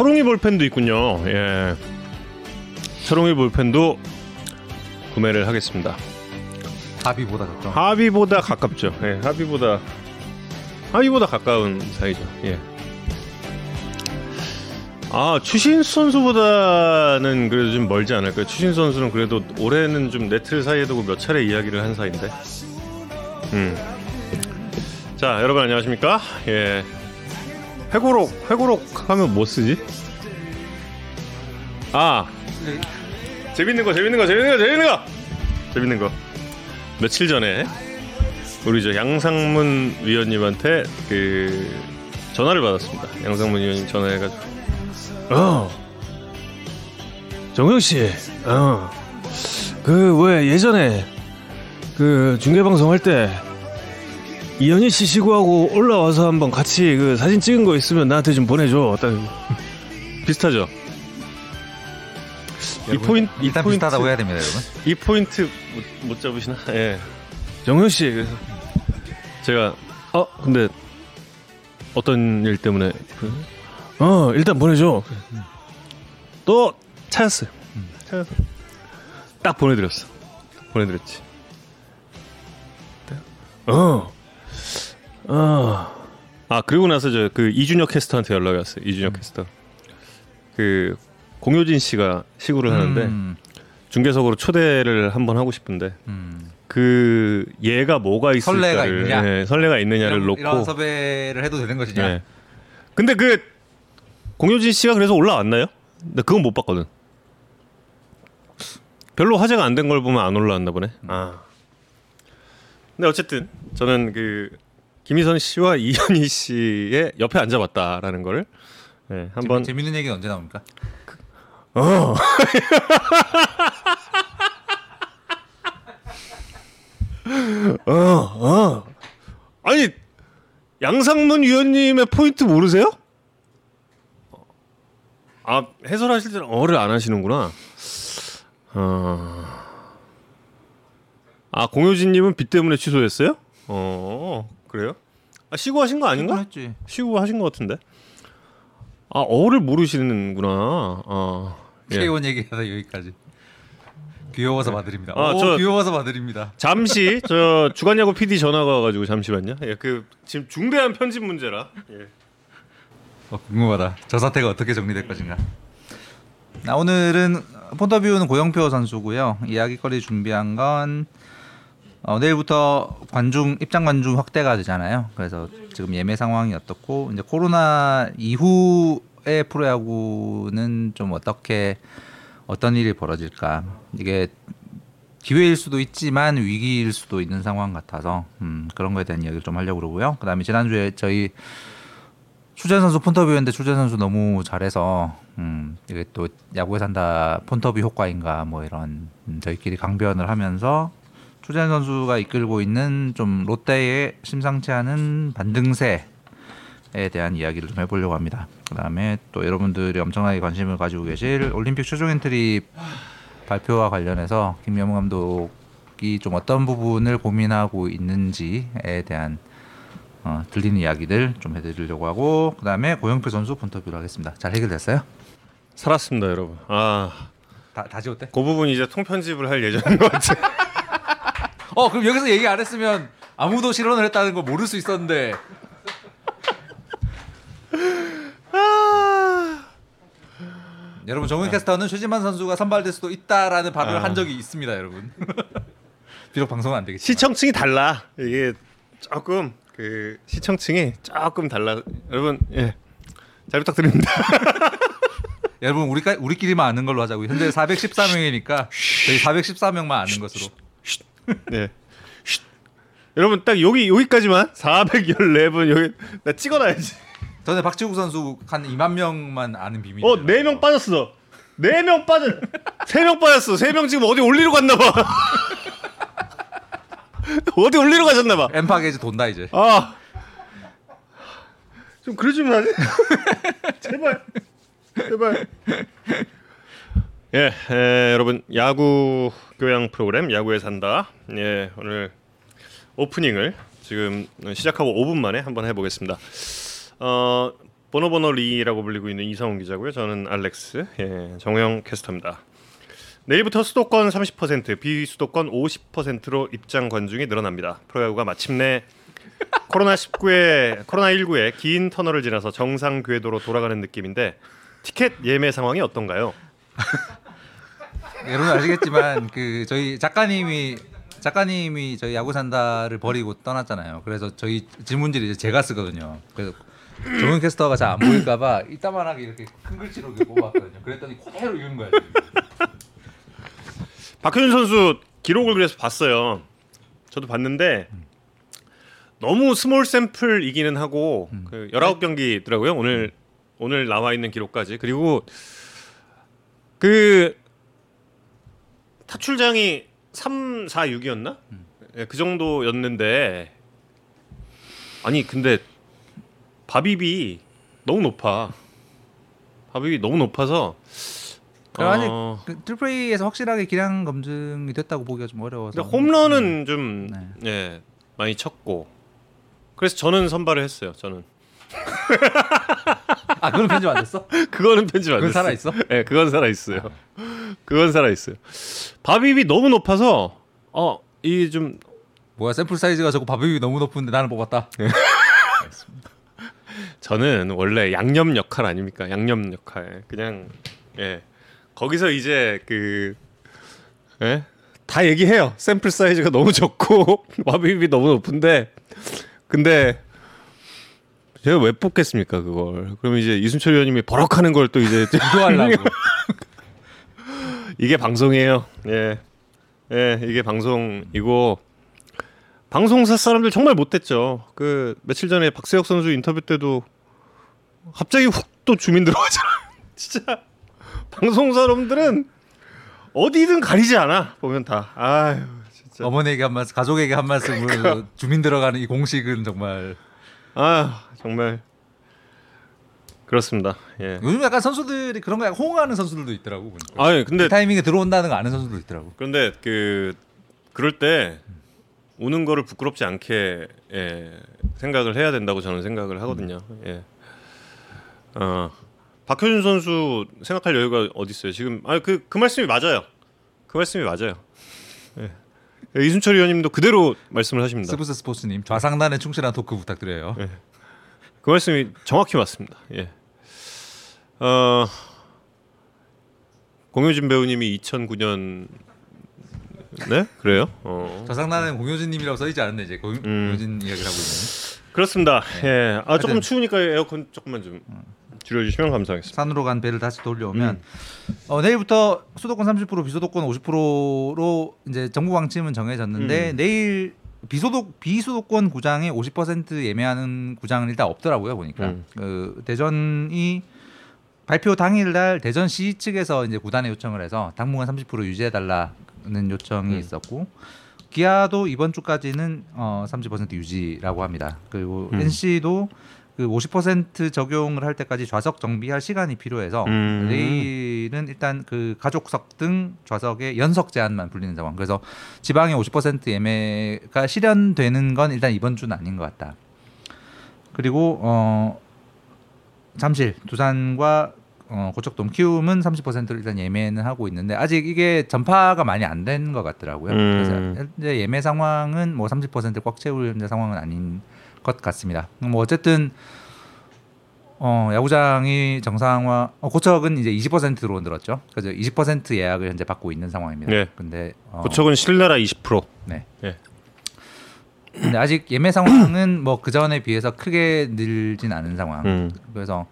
초롱이 볼펜도 있군요. 예. 초롱이 볼펜도 구매를 하겠습니다. 합의보다 가까운. 합의보다 가깝죠. 예, 합의보다 합의보다 가까운 사이죠. 예. 아 추신수 선수보다는 그래도 좀 멀지 않을까요? 추신수 선수는 그래도 올해는 좀 네트 사이에 두고 몇 차례 이야기를 한 사이인데. 음. 자 여러분 안녕하십니까? 예. 회고록 회고록 하면 뭐 쓰지? 아 재밌는 거 재밌는 거 재밌는 거 재밌는 거 재밌는 거 며칠 전에 우리 저 양상문 위원님한테 그 전화를 받았습니다. 양상문 위원님 전화해가지고 어 정영 씨, 어그 왜 예전에 그 중계 방송 할 때 이현희 씨 시구하고 올라와서 한번 같이 그 사진 찍은 거 있으면 나한테 좀 보내줘. 딱 비슷하죠. 이 포인트 이 일단 포인트 비슷하다고 해야 됩니다, 여러분. 이 포인트 못, 못 잡으시나? 예. 정현 씨 그래서 제가 어 근데 어떤 일 때문에 그- 어 일단 보내줘. 또 찾았어요. 찾았어. 딱 보내드렸어. 보내드렸지. 어. 어. 아 그리고 나서 저 그 이준혁 캐스터한테 연락이 왔어요. 이준혁 캐스터. 그 공효진 씨가 시구를 하는데 음, 중계석으로 초대를 한번 하고 싶은데 음. 그 얘가 뭐가 있을까를 설레가 있느냐? 예, 설레가 있느냐를 이런, 놓고 이런 섭외를 해도 되는 것이냐? 예. 근데 그 공효진 씨가 그래서 올라왔나요? 근데 그건 못 봤거든. 별로 화제가 안 된 걸 보면 안 올라왔나 보네. 아. 근데 어쨌든 저는 그 김희선 씨와 이현희 씨의 옆에 앉아봤다라는 거를 예, 한번 재밌는 얘기는 언제 나옵니까? 어. 어, 어. 아니 양상문 위원님의 포인트 모르세요? 아 해설하실 때는 어를 안 하시는구나. 어. 아 공효진님은 비 때문에 취소했어요? 어 그래요? 아 시구 하신 거 아닌가? 했지. 시구 하신 것 같은데. 아 어를 모르시는구나. 아 예. K1 얘기하다 여기까지. 귀여워서 봐드립니다. 아, 오, 저- 귀여워서 봐드립니다. 잠시 저 주간야구 PD 전화가 와가지고 잠시만요. 예, 그 지금 중대한 편집 문제라. 예. 어, 궁금하다. 저 사태가 어떻게 정리될 것인가. 나 오늘은 폰터뷰는 고영표 선수고요. 이야기거리 준비한 건 어, 내일부터 관중 입장 관중 확대가 되잖아요. 그래서 지금 예매 상황이 어떻고 이제 코로나 이후 의 프로야구는 좀 어떻게 어떤 일이 벌어질까 이게 기회일 수도 있지만 위기일 수도 있는 상황 같아서 음, 그런 거에 대한 이야기를 좀 하려고 그러고요. 그다음에 지난주에 저희 추재현 선수 폰터뷰였는데 추재현 선수 너무 잘해서 음, 이게 또 야구에 산다 폰터뷰 효과인가 뭐 이런 음, 저희끼리 강변을 하면서 추재현 선수가 이끌고 있는 좀 롯데의 심상치 않은 반등세 에 대한 이야기를 좀 해보려고 합니다. 그다음에 또 여러분들이 엄청나게 관심을 가지고 계실 올림픽 최종 엔트리 발표와 관련해서 김명훈 감독이 좀 어떤 부분을 고민하고 있는지에 대한 어, 들리는 이야기들 좀 해드리려고 하고 그다음에 고영표 선수 본터뷰를 하겠습니다. 잘 해결됐어요? 살았습니다, 여러분. 아, 다, 다 지웠대? 그 부분 이제 통편집을 할 예정인 것 같아. 어 그럼 여기서 얘기 안 했으면 아무도 실언을 했다는 거 모를 수 있었는데 여러분 정훈 캐스터는 최지만 선수가 선발될 수도 있다라는 발언을 아. 한 적이 있습니다, 여러분. 비록 방송은 안 되겠지만. 시청층이 달라. 이게 조금 그 시청층이 조금 달라. 여러분, 예, 잘 부탁드립니다. 여러분 우리까 우리끼리만 아는 걸로 하자고요. 현재 414명이니까 저희 414명만 아는 것으로. 네. 쉿. 여러분 딱 여기 여기까지만 414분 여기 나 찍어놔야지. 전에 박지국 선수 한 2만 명만 아는 비밀. 어, 네 명 빠졌어. 네 명 빠졌. 세명 빠졌어. 세 명 지금 어디 올리러 갔나 봐. 어디 올리러 가셨나 봐. 엠파게이지 돈다 이제. 아. 좀 그러지 마. 제발. 제발. 예, 에, 여러분 야구 교양 프로그램 야구에 산다. 예, 오늘 오프닝을 지금 시작하고 5분 만에 한번 해보겠습니다. 어, 보노보노 리라고 불리고 있는 이상훈 기자고요. 저는 알렉스 예, 정우영 캐스터입니다. 내일부터 수도권 30%, 비수도권 50%로 입장 관중이 늘어납니다. 프로야구가 마침내 코로나 19의 코로나 19의 긴 터널을 지나서 정상 궤도로 돌아가는 느낌인데 티켓 예매 상황이 어떤가요? 여러분 아시겠지만 그 저희 작가님이 작가님이 저희 야구 산다를 버리고 떠났잖아요. 그래서 저희 질문지를 이제 제가 쓰거든요. 그래서 정은 캐스터가 잘 안 보일까봐 이따만하게 이렇게 큰 글씨로 이렇게 뽑았거든요. 그랬더니 그대로 읽은 거야. 박효준 선수 기록을 그래서 봤어요. 저도 봤는데 너무 small sample이기는 하고 그 19경기더라고요. 오늘 오늘 나와 있는 기록까지. 그리고 그 타출장이 3, 4, 6이었나? 예, 그 정도였는데 아니 근데 바비비 너무 높아. 바비비 너무 높아서 아직 어, 그 트리플레이에서 확실하게 기량 검증이 됐다고 보기가 좀 어려워서. 근데 홈런은 좀 네. 예, 많이 쳤고 그래서 저는 선발을 했어요. 저는 아 그건 편집 안 됐어? 그거는 편집 안 그건 됐어요. 살아 있어? 예, 그건 살아 있어요. 그건 살아 있어요. 바비비 너무 높아서 어 이 좀 뭐야 샘플 사이즈가 저거 바비비 너무 높은데 나는 뽑았다. 저는 원래 양념 역할 아닙니까? 양념 역할 그냥 예 거기서 이제 그 예? 다 얘기해요. 샘플 사이즈가 너무 적고 바비비 너무 높은데 근데 제가 왜 뽑겠습니까 그걸? 그럼 이제 이순철 의원님이 버럭하는 걸 또 이제 유도하려고. 이게 방송이에요. 예. 예, 이게 방송이고 방송사 사람들 정말 못됐죠. 그 며칠 전에 박세혁 선수 인터뷰 때도 갑자기 훅 또 주민 들어가잖아. 진짜 방송 사람들은 어디든 가리지 않아. 보면 다. 아유, 진짜. 어머니에게 한 말씀, 가족에게 한 말씀을 그러니까. 주민 들어가는 이 공식은 정말 아, 정말 그렇습니다. 예. 요즘 약간 선수들이 그런 거 호응하는 선수들도 있더라고 보니까. 아니, 근데 그 타이밍에 들어온다는 거 아는 선수도 있더라고. 그런데 그 그럴 때 우는 거를 부끄럽지 않게 예, 생각을 해야 된다고 저는 생각을 하거든요. 예. 어, 박효준 선수 생각할 여유가 어디 있어요? 지금 아그 그 말씀이 맞아요. 그 말씀이 맞아요. 예. 예, 이순철 의원님도 그대로 말씀을 하십니다. 스브스 스포츠님 좌상단에 충실한 토크 부탁드려요. 예. 그 말씀이 정확히 맞습니다. 예. 어, 공효진 배우님이 2009년 네 그래요? 어. 좌상단에 공효진님이라고 써있지 않은데 이제 공, 음. 공효진 이야기를 하고 있는. 그렇습니다. 예. 아 조금. 추우니까 에어컨 조금만 좀 줄여주시면 감사하겠습니다. 산으로 간 배를 다시 돌려오면 음. 어, 내일부터 수도권 30% 비수도권 50%로 이제 정부 방침은 정해졌는데 음. 내일 비소도 비수도권 구장에 50% 예매하는 구장은 일단 없더라고요 보니까 음. 그 대전이 발표 당일날 대전시 측에서 이제 구단에 요청을 해서 당분간 30% 유지해 달라 는 요청이 음. 있었고 기아도 이번 주까지는 어, 30% 유지라고 합니다. 그리고 음. NC도 그 50% 적용을 할 때까지 좌석 정비할 시간이 필요해서 음. 내일은 일단 그 가족석 등 좌석의 연석 제한만 불리는 상황. 그래서 지방의 50% 예매가 실현되는 건 일단 이번 주는 아닌 것 같다. 그리고 어 잠실, 두산과 어, 고척돔 키움은 30%를 일단 예매는 하고 있는데 아직 이게 전파가 많이 안 된 것 같더라고요. 음. 그래서 현재 예매 상황은 뭐 30%꽉 채울 현재 상황은 아닌 것 같습니다. 뭐 어쨌든 어, 야구장이 정상화 어, 고척은 이제 20%로 늘었죠. 그래서 20% 예약을 현재 받고 있는 상황입니다. 네. 근데 어, 고척은 실내라 20%. 네. 예. 근데 아직 예매 상황은 뭐 그 전에 비해서 크게 늘진 않은 상황. 음. 그래서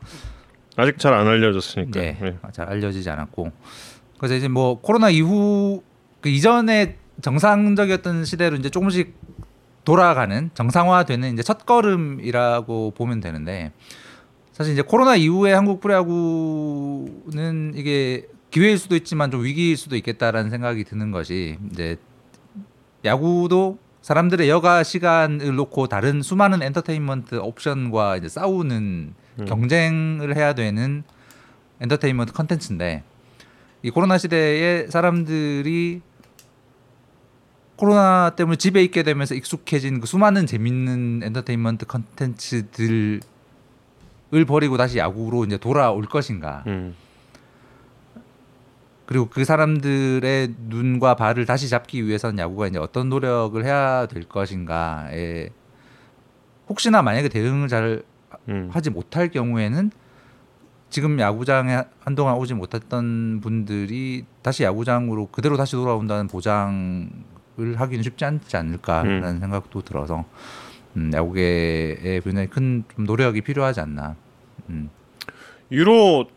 아직 잘 안 알려졌으니까. 네, 예. 잘 알려지지 않았고 그래서 이제 뭐 코로나 이후 그 이전에 정상적이었던 시대로 이제 조금씩 돌아가는 정상화되는 이제 첫 걸음이라고 보면 되는데 사실 이제 코로나 이후에 한국 프로야구는 이게 기회일 수도 있지만 좀 위기일 수도 있겠다라는 생각이 드는 것이 이제 야구도 사람들의 여가 시간을 놓고 다른 수많은 엔터테인먼트 옵션과 이제 싸우는 음. 경쟁을 해야 되는 엔터테인먼트 컨텐츠인데 이 코로나 시대에 사람들이 코로나 때문에 집에 있게 되면서 익숙해진 그 수많은 재밌는 엔터테인먼트 컨텐츠들을 버리고 다시 야구로 이제 돌아올 것인가. 음. 그리고 그 사람들의 눈과 발을 다시 잡기 위해서는 야구가 이제 어떤 노력을 해야 될 것인가에 혹시나 만약에 대응을 잘 음. 하지 못할 경우에는 지금 야구장에 한동안 오지 못했던 분들이 다시 야구장으로 그대로 다시 돌아온다는 보장을 하기는 쉽지 않지 않을까라는 음. 생각도 들어서 음, 야구계에 굉장히 큰좀 노력이 필요하지 않나. 음. 유로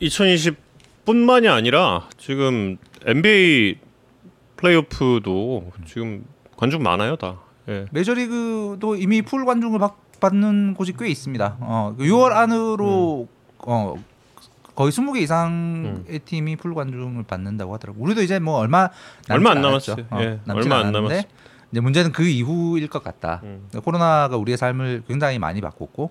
2020뿐만이 아니라 지금 NBA 플레이오프도 지금 관중 많아요 다. 예. 메이저리그도 이미 full 관중을 받, 받는 곳이 꽤 있습니다. 어, 6월 안으로 어, 거의 20개 이상의 팀이 full 관중을 받는다고 하더라고. 우리도 이제 뭐 얼마 얼마 안. 남았어요. 어, 예, 얼마 안 남았어요. 이제 문제는 그 이후일 것 같다. 음. 코로나가 우리의 삶을 굉장히 많이 바꿨고,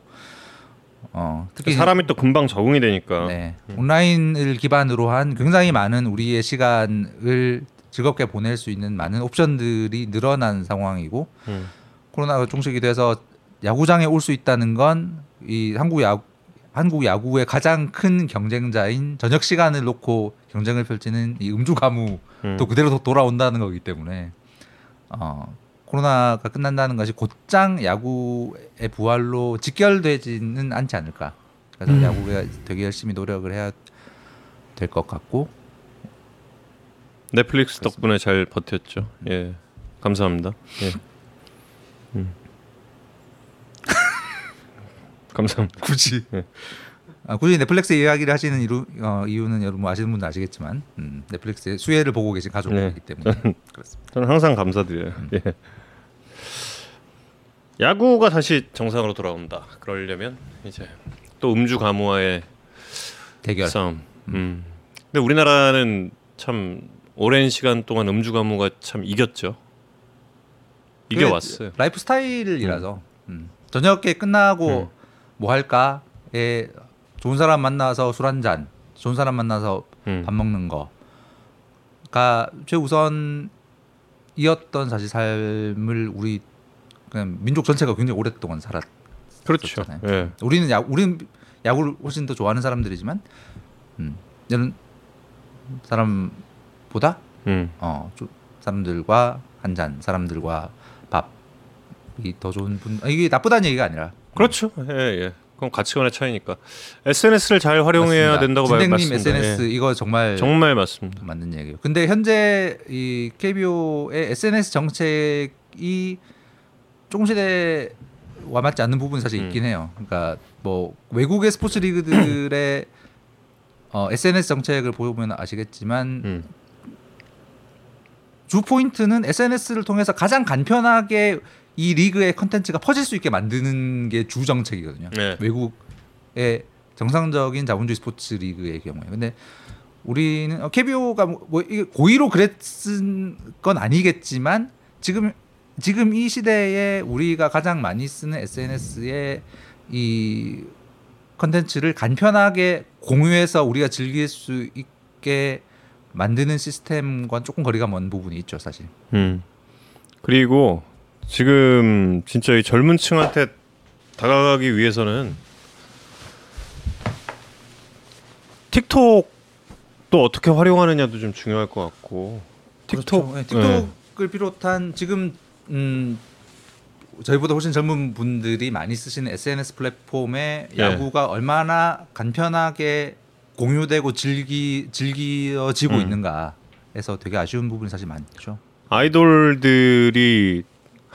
어, 특히 사람이 또 금방 적응이 되니까. 네, 온라인을 기반으로 한 굉장히 많은 우리의 시간을 즐겁게 보낼 수 있는 많은 옵션들이 늘어난 상황이고 음. 코로나가 종식이 돼서 야구장에 올 수 있다는 건 이 한국 야구 한국 야구의 가장 큰 경쟁자인 저녁 시간을 놓고 경쟁을 펼치는 이 음주 가무 음. 또 그대로 도- 돌아온다는 거기 때문에 어, 코로나가 끝난다는 것이 곧장 야구의 부활로 직결되지는 않지 않을까. 그래서 음. 야구가 되게 열심히 노력을 해야 될 것 같고 넷플릭스 덕분에 잘 버텼죠. 예. 감사합니다. 예. 음. 감사합니다. 굳이 네. 아, 굳이 넷플릭스 이야기를 하시는 이유, 어, 이유는 여러분 뭐 아시는 분도 아시겠지만 음, 넷플릭스의 수혜를 보고 계신 가족이기 때문에 그렇습니다. 저는 항상 감사드려요. 예. 야구가 다시 정상으로 돌아온다. 그러려면 이제 또 음주 가무와의 대결. 싸움. 음. 근데 우리나라는 참 오랜 시간 동안 음주 가무가 참 이겼죠. 이겨왔어요. 라이프 스타일이라서 음. 저녁에 끝나고 뭐 할까에 좋은 사람 만나서 술 한 잔, 좋은 사람 만나서 음. 밥 먹는 거가 최우선이었던 사실 삶을 우리 그냥 민족 전체가 굉장히 오랫동안 살았. 그렇죠. 예. 우리는 야 우리는 야구를 훨씬 더 좋아하는 사람들이지만 음, 이런 사람보다 음. 어좀 사람들과 한 잔, 사람들과 밥이 더 좋은 분. 아, 이게 나쁘다는 얘기가 아니라 그렇죠. 예, 예. 그건 가치관의 차이니까 SNS를 잘 활용해야 맞습니다. 된다고 말 진댕님 맞습니다. SNS 예. 이거 정말 정말 맞습니다. 맞는 얘기예요. 근데 현재 이 KBO의 SNS 정책이 좀 시대와 맞지 않는 부분이 사실 있긴 해요. 그러니까 뭐 외국의 스포츠 리그들의 어, SNS 정책을 보면 아시겠지만 음. 주 포인트는 SNS를 통해서 가장 간편하게 이 리그의 컨텐츠가 퍼질 수 있게 만드는 게 주 정책이거든요. 네. 외국의 정상적인 자본주의 스포츠 리그의 경우에. 근데 우리는 어, KBO가 뭐, 뭐 이게 고의로 그랬은 건 아니겠지만 지금 지금 이 시대에 우리가 가장 많이 쓰는 SNS의 이 컨텐츠를 간편하게 공유해서 우리가 즐길 수 있게 만드는 시스템과 조금 거리가 먼 부분이 있죠, 사실. 음. 그리고 지금 진짜 이 젊은 층한테 다가가기 위해서는 틱톡도 어떻게 활용하느냐도 좀 중요할 것 같고 틱톡 그렇죠. 네, 틱톡을 비롯한 지금 음, 저희보다 훨씬 젊은 분들이 많이 쓰시는 SNS 플랫폼에 예. 야구가 얼마나 간편하게 공유되고 즐기 즐겨지고 음. 있는가에서 되게 아쉬운 부분이 사실 많죠. 아이돌들이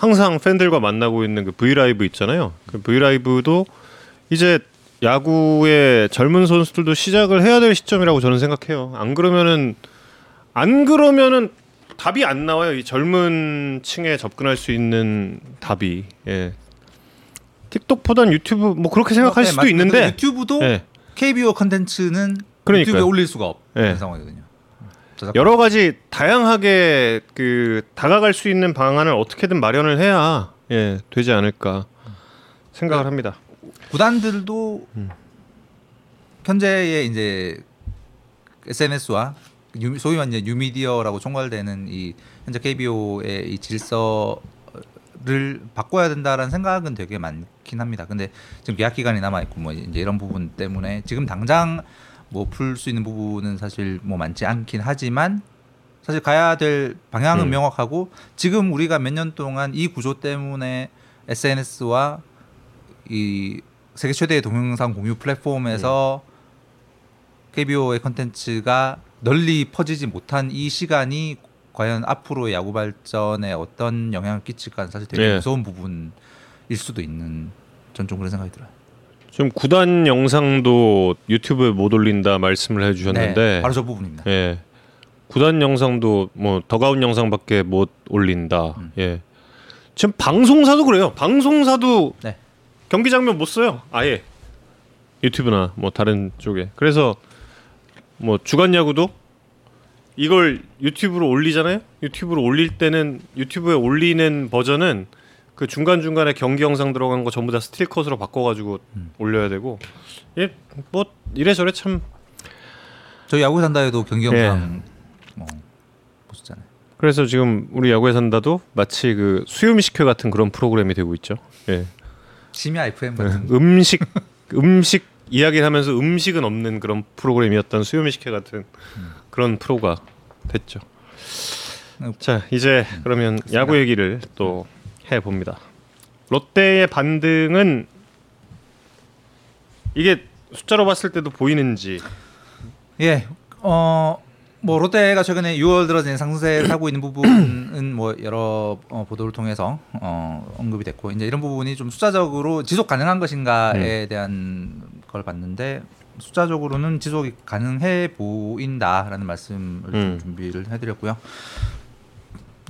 항상 팬들과 만나고 있는 그 브이라이브 있잖아요. 그 브이라이브도 이제 야구의 젊은 선수들도 시작을 해야 될 시점이라고 저는 생각해요. 안 그러면은 안 그러면은 답이 안 나와요. 이 젊은 층에 접근할 수 있는 답이. 예. 틱톡보단 유튜브 뭐 그렇게 생각할 네, 수도 맞- 있는데 유튜브도 예. KBO 컨텐츠는 그러니까요. 유튜브에 올릴 수가 없는 예. 상황이거든요. 저작- 여러 가지 다양하게 그 다가갈 수 있는 방안을 어떻게든 마련을 해야 예, 되지 않을까 생각을 합니다. 구단들도 음. 현재의 이제 SNS와 소위 말하는 이제 뉴미디어라고 총괄되는 이 현재 KBO의 이 질서를 를 바꿔야 된다라는 생각은 되게 많긴 합니다. 근데 지금 계약 기간이 남아 있고 뭐 이제 이런 부분 때문에 지금 당장 뭐 풀 수 있는 부분은 사실 뭐 많지 않긴 하지만 사실 가야 될 방향은 음. 명확하고 지금 우리가 몇 년 동안 이 구조 때문에 SNS와 이 세계 최대의 동영상 공유 플랫폼에서 KBO의 컨텐츠가 널리 퍼지지 못한 이 시간이 과연 앞으로 야구 발전에 어떤 영향을 끼칠까 사실 되게 예. 무서운 부분일 수도 있는 전 좀 그런 생각이 들어요. 지금 구단 영상도 유튜브에 못 올린다 말씀을 해주셨는데 네, 바로 저 부분입니다. 예. 구단 영상도 뭐 더가운 영상밖에 못 올린다. 음. 예. 지금 방송사도 그래요. 방송사도 네. 경기 장면 못 써요. 아예 유튜브나 뭐 다른 쪽에. 그래서 뭐 주간 야구도 이걸 유튜브로 올리잖아요. 유튜브로 올릴 때는 유튜브에 올리는 버전은 그 중간 중간에 경기 영상 들어간 거 전부 다 스틸 컷으로 바꿔가지고 음. 올려야 되고 예뭐 이래저래 참 저희 야구 산다 에도 경기 예. 영상 뭐 보셨잖아요. 그래서 지금 우리 야구에 산다도 마치 그 수요미식회 같은 그런 프로그램이 되고 있죠. 예. 심야 FM 네, 같은 음식 음식 이야기를 하면서 음식은 없는 그런 프로그램이었던 수요미식회 같은 그런 프로가 됐죠. 음. 자 이제 그러면 야구 얘기를 또 해봅니다. 롯데의 반등은 이게 숫자로 봤을 때도 보이는지 예. 어, 뭐 롯데가 최근에 6월 들어서 이제 상승세를 하고 있는 부분은 뭐 여러 어, 보도를 통해서 어, 언급이 됐고 이제 이런 부분이 좀 숫자적으로 지속 가능한 것인가에 대한 걸 봤는데 숫자적으로는 지속이 가능해 보인다라는 말씀을 좀 음. 준비를 해드렸고요.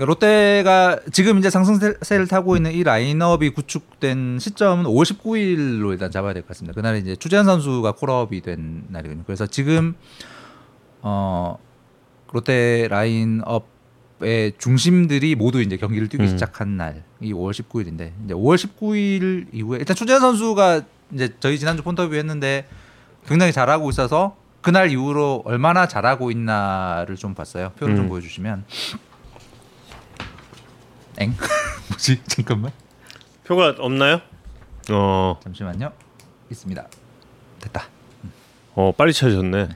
그러니까 롯데가 지금 이제 상승세를 타고 있는 이 라인업이 구축된 시점은 5월 19일로 일단 잡아야 될 것 같습니다. 그날이 이제 추재현 선수가 콜업이 된 날이거든요. 그래서 지금 어 롯데 라인업의 중심들이 모두 이제 경기를 뛰기 음. 시작한 날이 5월 19일인데 이제 5월 19일 이후에 일단 추재현 선수가 이제 저희 지난주 폰터뷰 했는데 굉장히 잘하고 있어서 그날 이후로 얼마나 잘하고 있나를 좀 봤어요. 표를 좀 음. 보여주시면 엥 뭐지 잠깐만 표가 없나요? 어, 잠시만요 있습니다 됐다 어 빨리 찾으셨네.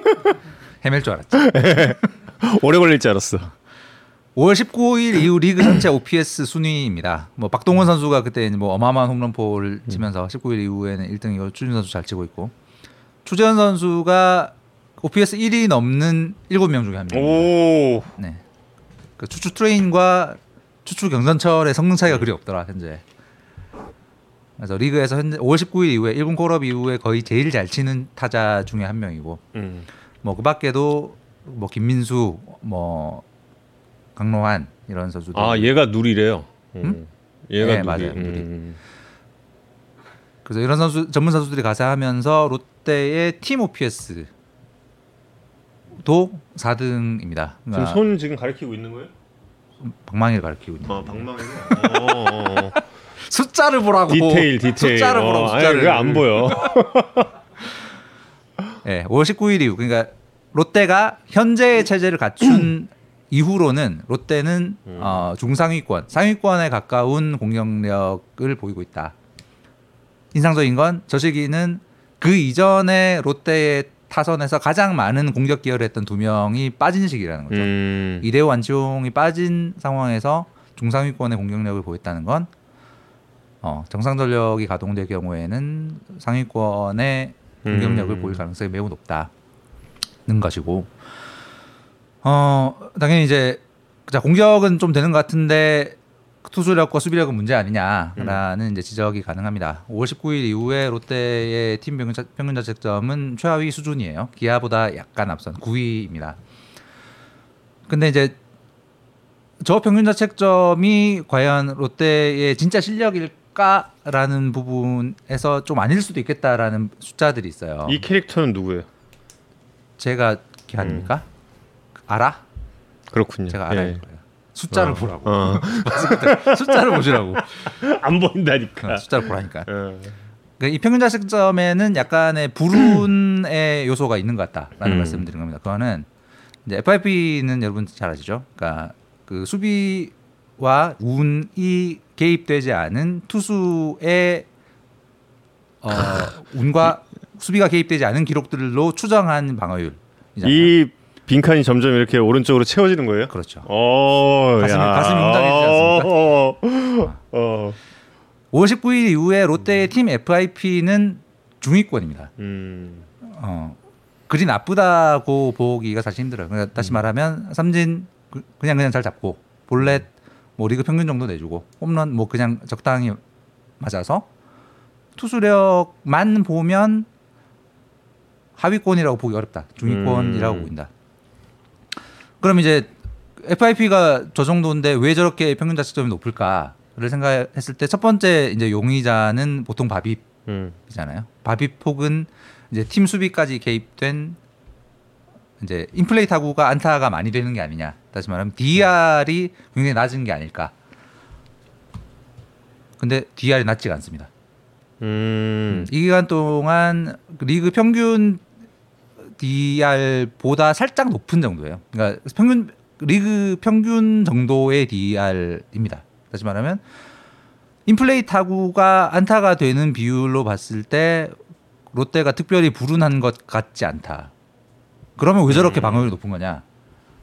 헤맬 줄 알았지 오래 걸릴 줄 알았어. 5월 19일 이후 리그 전체 OPS 순위입니다. 뭐 박동원 선수가 그때 뭐 어마어마한 홈런포를 치면서 19일 이후에는 1등이고 추진 선수 잘 치고 있고 추재현 선수가 OPS 1위 넘는 7명 중에 한 명. 오, 네. 그 추추 트레인과 추추 경선철의 성능 차이가 그리 없더라 현재. 그래서 리그에서 현재 5월 19일 이후에 1군 콜업 이후에 거의 제일 잘 치는 타자 중에 한 명이고 음. 뭐 그 밖에도 뭐 김민수 뭐 강로한 이런 선수들 아 얘가 누리래요. 음. 얘가 네, 누리. 맞아요, 누리. 음. 그래서 이런 선수 전문 선수들이 가세하면서 롯데의 팀 OPS도 4등입니다. 지금 손 지금 가리키고 있는 거예요? 방망이를 가리키고 있는. 아 방망이로. 어, 어, 어. 숫자를 보라고. 디테일 디테일. 숫자를 보라고. 어, 아니, 숫자를. 그게 안 보여. 예, 5월 19일 이후 그러니까 롯데가 현재의 체제를 갖춘 이후로는 롯데는 음. 어, 중상위권, 상위권에 가까운 공격력을 보이고 있다. 인상적인 건 저 시기는 그 이전에 롯데의 타선에서 가장 많은 공격 기여를 했던 두 명이 빠진 시기라는 거죠. 음. 이대호 안치홍이 빠진 상황에서 중상위권의 공격력을 보였다는 건 어, 정상 전력이 가동될 경우에는 상위권의 공격력을 음. 보일 가능성이 매우 높다는 것이고 어 당연히 이제 자 공격은 좀 되는 것 같은데 투수력과 수비력은 문제 아니냐라는 이제 지적이 가능합니다. 5월 19일 이후에 롯데의 팀 평균, 자, 자책점은 최하위 수준이에요. 기아보다 약간 앞선 9위입니다. 근데 이제 저 평균 자책점이 과연 롯데의 진짜 실력일까라는 부분에서 좀 아닐 수도 있겠다라는 숫자들이 있어요. 이 캐릭터는 누구예요? 제가 기한입니까? 알아? 그렇군요. 제가 알아야 예. 숫자를 어. 보라고. 어. 숫자를 보시라고. 안 보인다니까. 어, 숫자를 보라니까. 어. 이 평균 자책점에는 약간의 불운의 요소가 있는 것 같다라는 음. 말씀을 드린 겁니다. 그거는 이제 FIP는 여러분 잘 아시죠? 그러니까 그 수비 와 운이 개입되지 않은 투수의 어, 운과 수비가 개입되지 않은 기록들로 추정한 방어율. 이 빈칸이 점점 이렇게 오른쪽으로 채워지는 거예요? 그렇죠. 어, 가슴이- 야. 가슴이 웅장해지지 않습니까? 어, 어, 어. 5월 19일 이후에 롯데의 팀 FIP는 중위권입니다. 음, 어, 그리 나쁘다고 보기가 사실 힘들어요. 그러니까 다시 말하면 삼진 그- 그냥 그냥 잘 잡고 볼넷 뭐 리그 평균 정도 내주고 홈런 뭐 그냥 적당히 맞아서 투수력만 보면 하위권이라고 보기 어렵다. 중위권이라고 음. 보인다. 그럼 이제 FIP가 저 정도인데 왜 저렇게 평균 자책점이 높을까를 생각했을 때 첫 번째 이제 용의자는 보통 바빕 음. 이잖아요. 바비 폭은 이제 팀 수비까지 개입된 이제 인플레이 타구가 안타가 많이 되는 게 아니냐. 다시 말하면 DR이 굉장히 낮은 게 아닐까. 근데 DR이 낮지가 않습니다. 음. 이 기간 동안 리그 평균 DR보다 살짝 높은 정도예요. 그러니까 평균 리그 평균 정도의 DR입니다. 다시 말하면 인플레이 타구가 안타가 되는 비율로 봤을 때 롯데가 특별히 불운한 것 같지 않다. 그러면 왜 저렇게 방어율이 높은 거냐?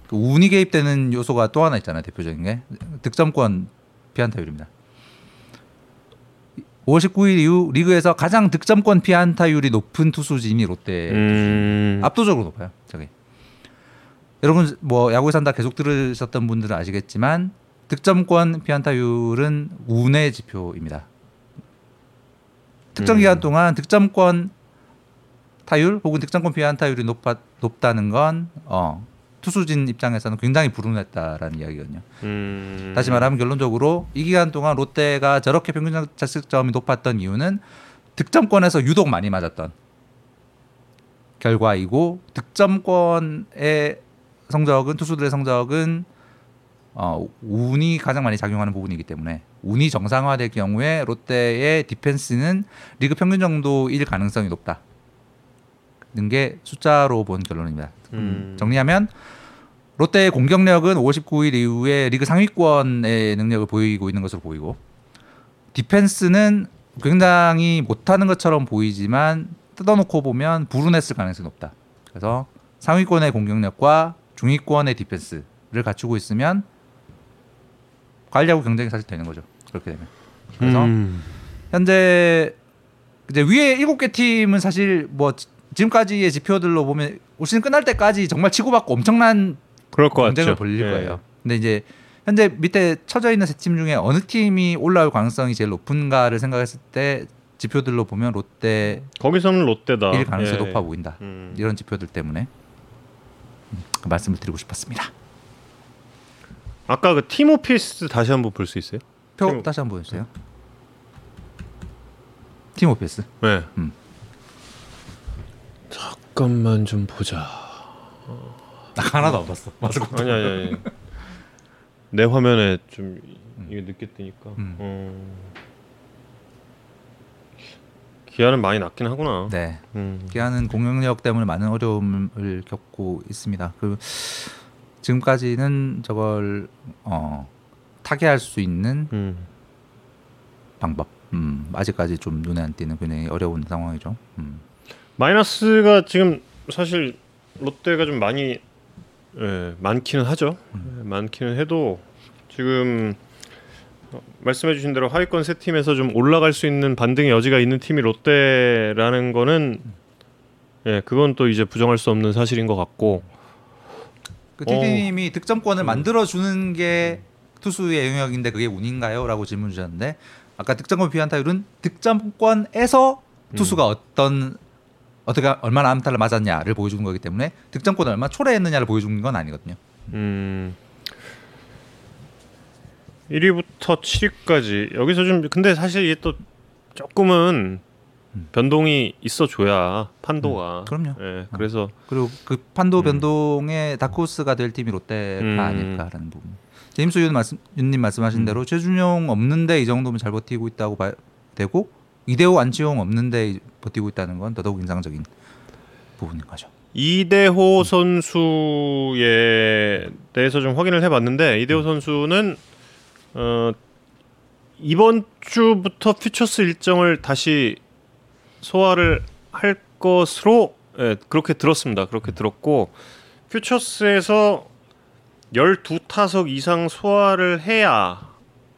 그 운이 개입되는 요소가 또 하나 있잖아요. 대표적인 게 득점권 피안타율입니다. 5월 19일 이후 리그에서 가장 득점권 피안타율이 높은 투수진이 롯데 음. 압도적으로 높아요. 저게. 여러분 뭐 야구에 산다 계속 들으셨던 분들은 아시겠지만 득점권 피안타율은 운의 지표입니다. 특정 기간 음. 동안 득점권 타율 혹은 득점권 피안타율이 높아, 높다는 건 어, 투수진 입장에서는 굉장히 불운했다라는 이야기거든요. 음. 다시 말하면 결론적으로 이 기간 동안 롯데가 저렇게 평균 자책점이 높았던 이유는 득점권에서 유독 많이 맞았던 결과이고 득점권의 성적은 투수들의 성적은 어, 운이 가장 많이 작용하는 부분이기 때문에 운이 정상화될 경우에 롯데의 디펜스는 리그 평균 정도일 가능성이 높다. 는 게 숫자로 본 결론입니다. 음. 정리하면 롯데의 공격력은 59일 이후에 리그 상위권의 능력을 보이고 있는 것으로 보이고 디펜스는 굉장히 못하는 것처럼 보이지만 뜯어놓고 보면 불운했을 가능성이 높다. 그래서 상위권의 공격력과 중위권의 디펜스를 갖추고 있으면 관리하고 경쟁이 사실 되는 거죠. 그렇게 되면. 그래서 음. 현재 이제 위에 일곱 개 팀은 사실 뭐 지- 지금까지의 지표들로 보면 올 시즌 끝날 때까지 정말 치고받고 엄청난 그럴 것 경쟁을 같죠. 벌릴 예. 거예요. 근데 이제 현재 밑에 쳐져 있는 세 팀 중에 어느 팀이 올라올 가능성이 제일 높은가를 생각했을 때 지표들로 보면 롯데 거기서는 롯데다. 일 가능성이 예. 높아 보인다. 음. 이런 지표들 때문에 음, 그 말씀을 드리고 싶었습니다. 아까 그 팀오피스 다시 한번 볼 수 있어요? 표 팀- 다시 한번 보여주세요. 팀 오피스. 네. 음. 잠깐만 좀 보자. 나 하나도 안 봤어. 맞아. 아니 아니 아니. 내 화면에 좀 이게 늦게 뜨니까. 음. 어. 기아는 많이 낮긴 하구나. 네. 음. 기아는 공격력 때문에 많은 어려움을 겪고 있습니다. 그 지금까지는 저걸 어, 타개할 수 있는 음. 방법. 음, 아직까지 좀 눈에 안 띄는 굉장히 어려운 상황이죠. 음. 마이너스가 지금 사실 롯데가 좀 많이 예, 많기는 하죠. 예, 많기는 해도 지금 어, 말씀해주신 대로 하위권 세 팀에서 좀 올라갈 수 있는 반등의 여지가 있는 팀이 롯데라는 거는 예, 그건 또 이제 부정할 수 없는 사실인 것 같고 그 어. TD님이 득점권을 음. 만들어 주는 게 투수의 영역인데 그게 운인가요?라고 질문 주셨는데 아까 득점권 피안타율은 득점권에서 음. 투수가 어떤 어떻게 얼마나 암타를 맞았냐를 보여주는 거기 때문에 득점권을 얼마나 초래했느냐를 보여주는 건 아니거든요. 음 1위부터 7위까지 여기서 좀 근데 사실 이게 또 조금은 음. 변동이 있어줘야 판도가 그럼요. 예, 그래서 그리고 그 판도 음. 변동의 다크호스가 될 팀이 롯데가 음. 아닐까라는 부분. 제임스 윤 말씀 윤님 말씀하신 음. 대로 최준용 없는데 이 정도면 잘 버티고 있다고 봐 되고 이대호 안치홍 없는데 버티고 있다는 건 더더욱 인상적인 부분인 거죠. 이대호 선수에 대해서 좀 확인을 해봤는데 이대호 선수는 어, 이번 주부터 퓨처스 일정을 다시 소화를 할 것으로 예, 그렇게 들었습니다. 그렇게 들었고 퓨처스에서 12타석 이상 소화를 해야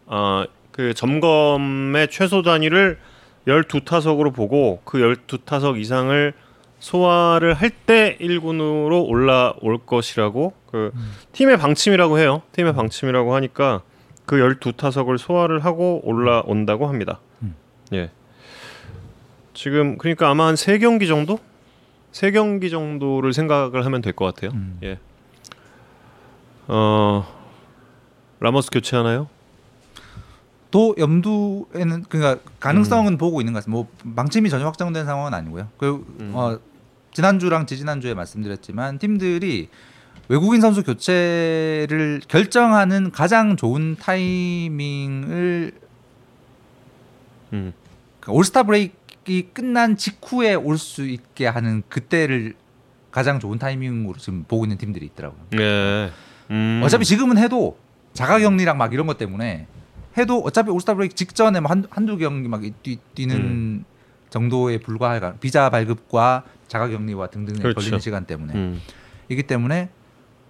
어, 그 점검의 최소 단위를 12타석으로 보고 그 12타석 이상을 소화를 할때 1군으로 올라올 것이라고 그 팀의 방침이라고 해요. 팀의 방침이라고 하니까 그 12타석을 소화를 하고 올라온다고 합니다. 음. 예. 지금 그러니까 아마 한 3경기 정도? 3경기 정도를 생각을 하면 될 것 같아요. 음. 예. 어 라모스 교체하나요? 또 염두에는 그러니까 가능성은 보고 있는 것 같습니다. 뭐 망침이 전혀 확정된 상황은 아니고요. 그 음. 어, 지난주랑 지지난주에 말씀드렸지만 팀들이 외국인 선수 교체를 결정하는 가장 좋은 타이밍을 음. 그 올스타 브레이크가 끝난 직후에 올 수 있게 하는 그때를 가장 좋은 타이밍으로 지금 보고 있는 팀들이 있더라고요. 예. 음. 어차피 지금은 해도 자가격리랑 막 이런 것 때문에 해도 어차피 올스타 브레이크 직전에 뭐 한, 한두 경기 막 뛰, 뛰는 음. 정도에 불과할 가- 비자 발급과 자가 격리와 등등에 그렇죠. 걸리는 시간 때문에 음. 이기 때문에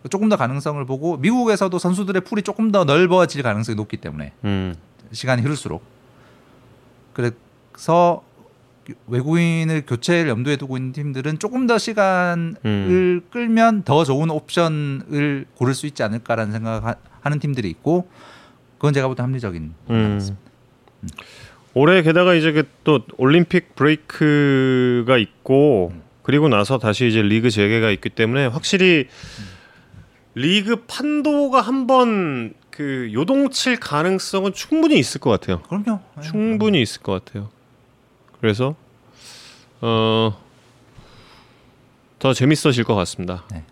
조금 더 가능성을 보고 미국에서도 선수들의 풀이 조금 더 넓어질 가능성이 높기 때문에 음. 시간이 흐를수록 그래서 외국인을 교체를 염두에 두고 있는 팀들은 조금 더 시간을 음. 끌면 더 좋은 옵션을 고를 수 있지 않을까라는 생각하는 팀들이 있고 그건 제가 볼때 합리적인 음. 올해 게다가 이제 그또 올림픽 브레이크가 있고 그리고 나서 다시 이제 리그 재개가 있기 때문에 확실히 리그 판도가 한번 그 요동칠 가능성은 충분히 있을 것 같아요. 그럼요. 충분히 있을 것 같아요. 그래서 어, 더 재밌어질 것 같습니다. 네.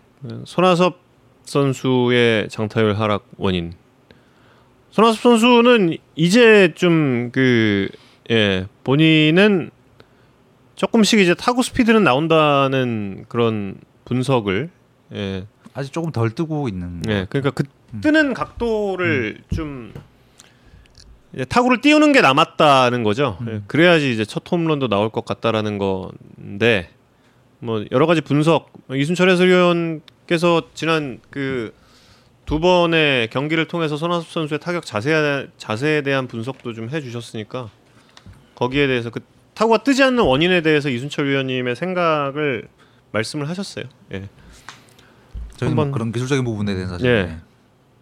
손아섭 선수의 장타율 하락 원인. 손아섭 선수는 이제 좀 그 예, 본인은 조금씩 이제 타구 스피드는 나온다는 그런 분석을 예, 아직 조금 덜 뜨고 있는. 예, 그러니까 그 음. 뜨는 각도를 좀 이제 타구를 띄우는 게 남았다는 거죠. 음. 예, 그래야지 이제 첫 홈런도 나올 것 같다라는 건데 뭐 여러 가지 분석 이순철 해설위원께서 지난 그 두 번의 경기를 통해서 손아섭 선수의 타격 자세 자세에 대한 분석도 좀 해주셨으니까 거기에 대해서 그 타구가 뜨지 않는 원인에 대해서 이순철 위원님의 생각을 말씀을 하셨어요. 예. 저희는 뭐 한번- 그런 기술적인 부분에 대해서 사실 예. 네,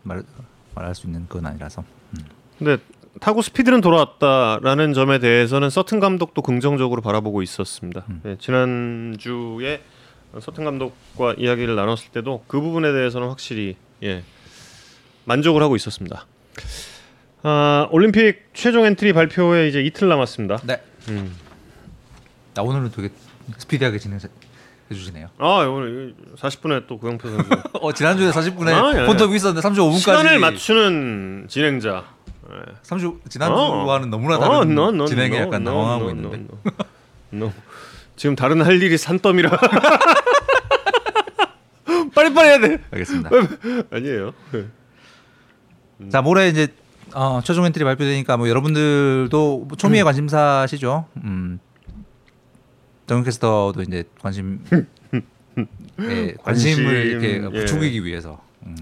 말 말할 수 있는 건 아니라서. 근데 타구 스피드는 돌아왔다라는 점에 대해서는 서튼 감독도 긍정적으로 바라보고 있었습니다. 음. 예, 지난 주에 서튼 감독과 이야기를 나눴을 때도 그 부분에 대해서는 확실히 예, 만족을 하고 있었습니다. 아, 올림픽 최종 엔트리 발표에 이제 이틀 남았습니다. 네. 음. 나 오늘은 되게 스피디하게 진행해 주시네요. 아 오늘 40분에 또 고영표 선수 어 지난주에 40분에 아, 예. 폰터뷰 있었는데 35분까지 시간을 맞추는 진행자. 예. 30 지난주와는 너무나 다른 어, no, no, 진행에 no, 약간 당황하고 있는데. 지금 다른 할 일이 산더미라 빨리빨리 해야 돼. 알겠습니다. 아니에요. 네. 자 모레 이제 어, 최종 엔트리 발표되니까 뭐 여러분들도 뭐 초미의 관심사시죠. 음. 정윤 캐스터도 이제 관심 예, 관심을 이렇게 관심, 예. 부추기기 위해서 음.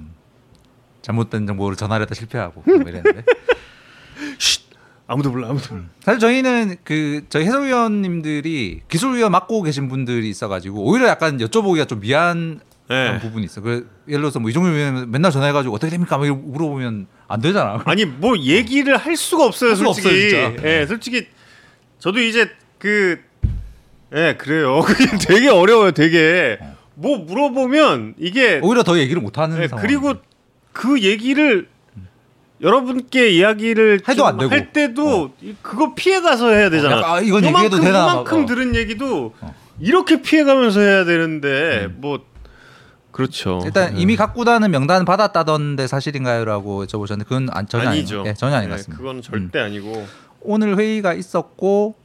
잘못된 정보를 전하려다 실패하고 뭐 이랬는데 아무도 몰라 아무도. 몰라. 사실 저희는 그 저희 해설위원님들이 기술위원 맡고 계신 분들이 있어가지고 오히려 약간 여쭤보기가 좀 미안 한 네. 부분이 있어. 그 예를 들어서 뭐 이종민 위원 맨날 전화해가지고 어떻게 됩니까? 막 물어보면 안 되잖아. 아니 뭐 얘기를 할 수가 없어요 할 수가 솔직히. 없어요, 진짜. 예, 솔직히 저도 이제 그 예, 그래요. 그게 되게 어려워요, 되게. 뭐 물어보면 이게 오히려 더 얘기를 못 하는 예, 상황. 그리고 그 얘기를 여러분께 이야기를 해도 좀안 되고. 할 때도 이- 그거 피해 가서 해야 되잖아. 약간, 아, 이건 얘기해도 되나? 요만큼 어. 들은 얘기도 어. 이렇게 피해 가면서 해야 되는데 뭐 그렇죠. 일단 예. 이미 갖고 다는 명단 받았다던데 사실인가요라고 여쭤보셨는데 그건 안, 전혀 아니죠. 아니, 예, 전혀 아닌 것 예, 같습니다. 그건 음. 절대 아니고. 오늘 회의가 있었고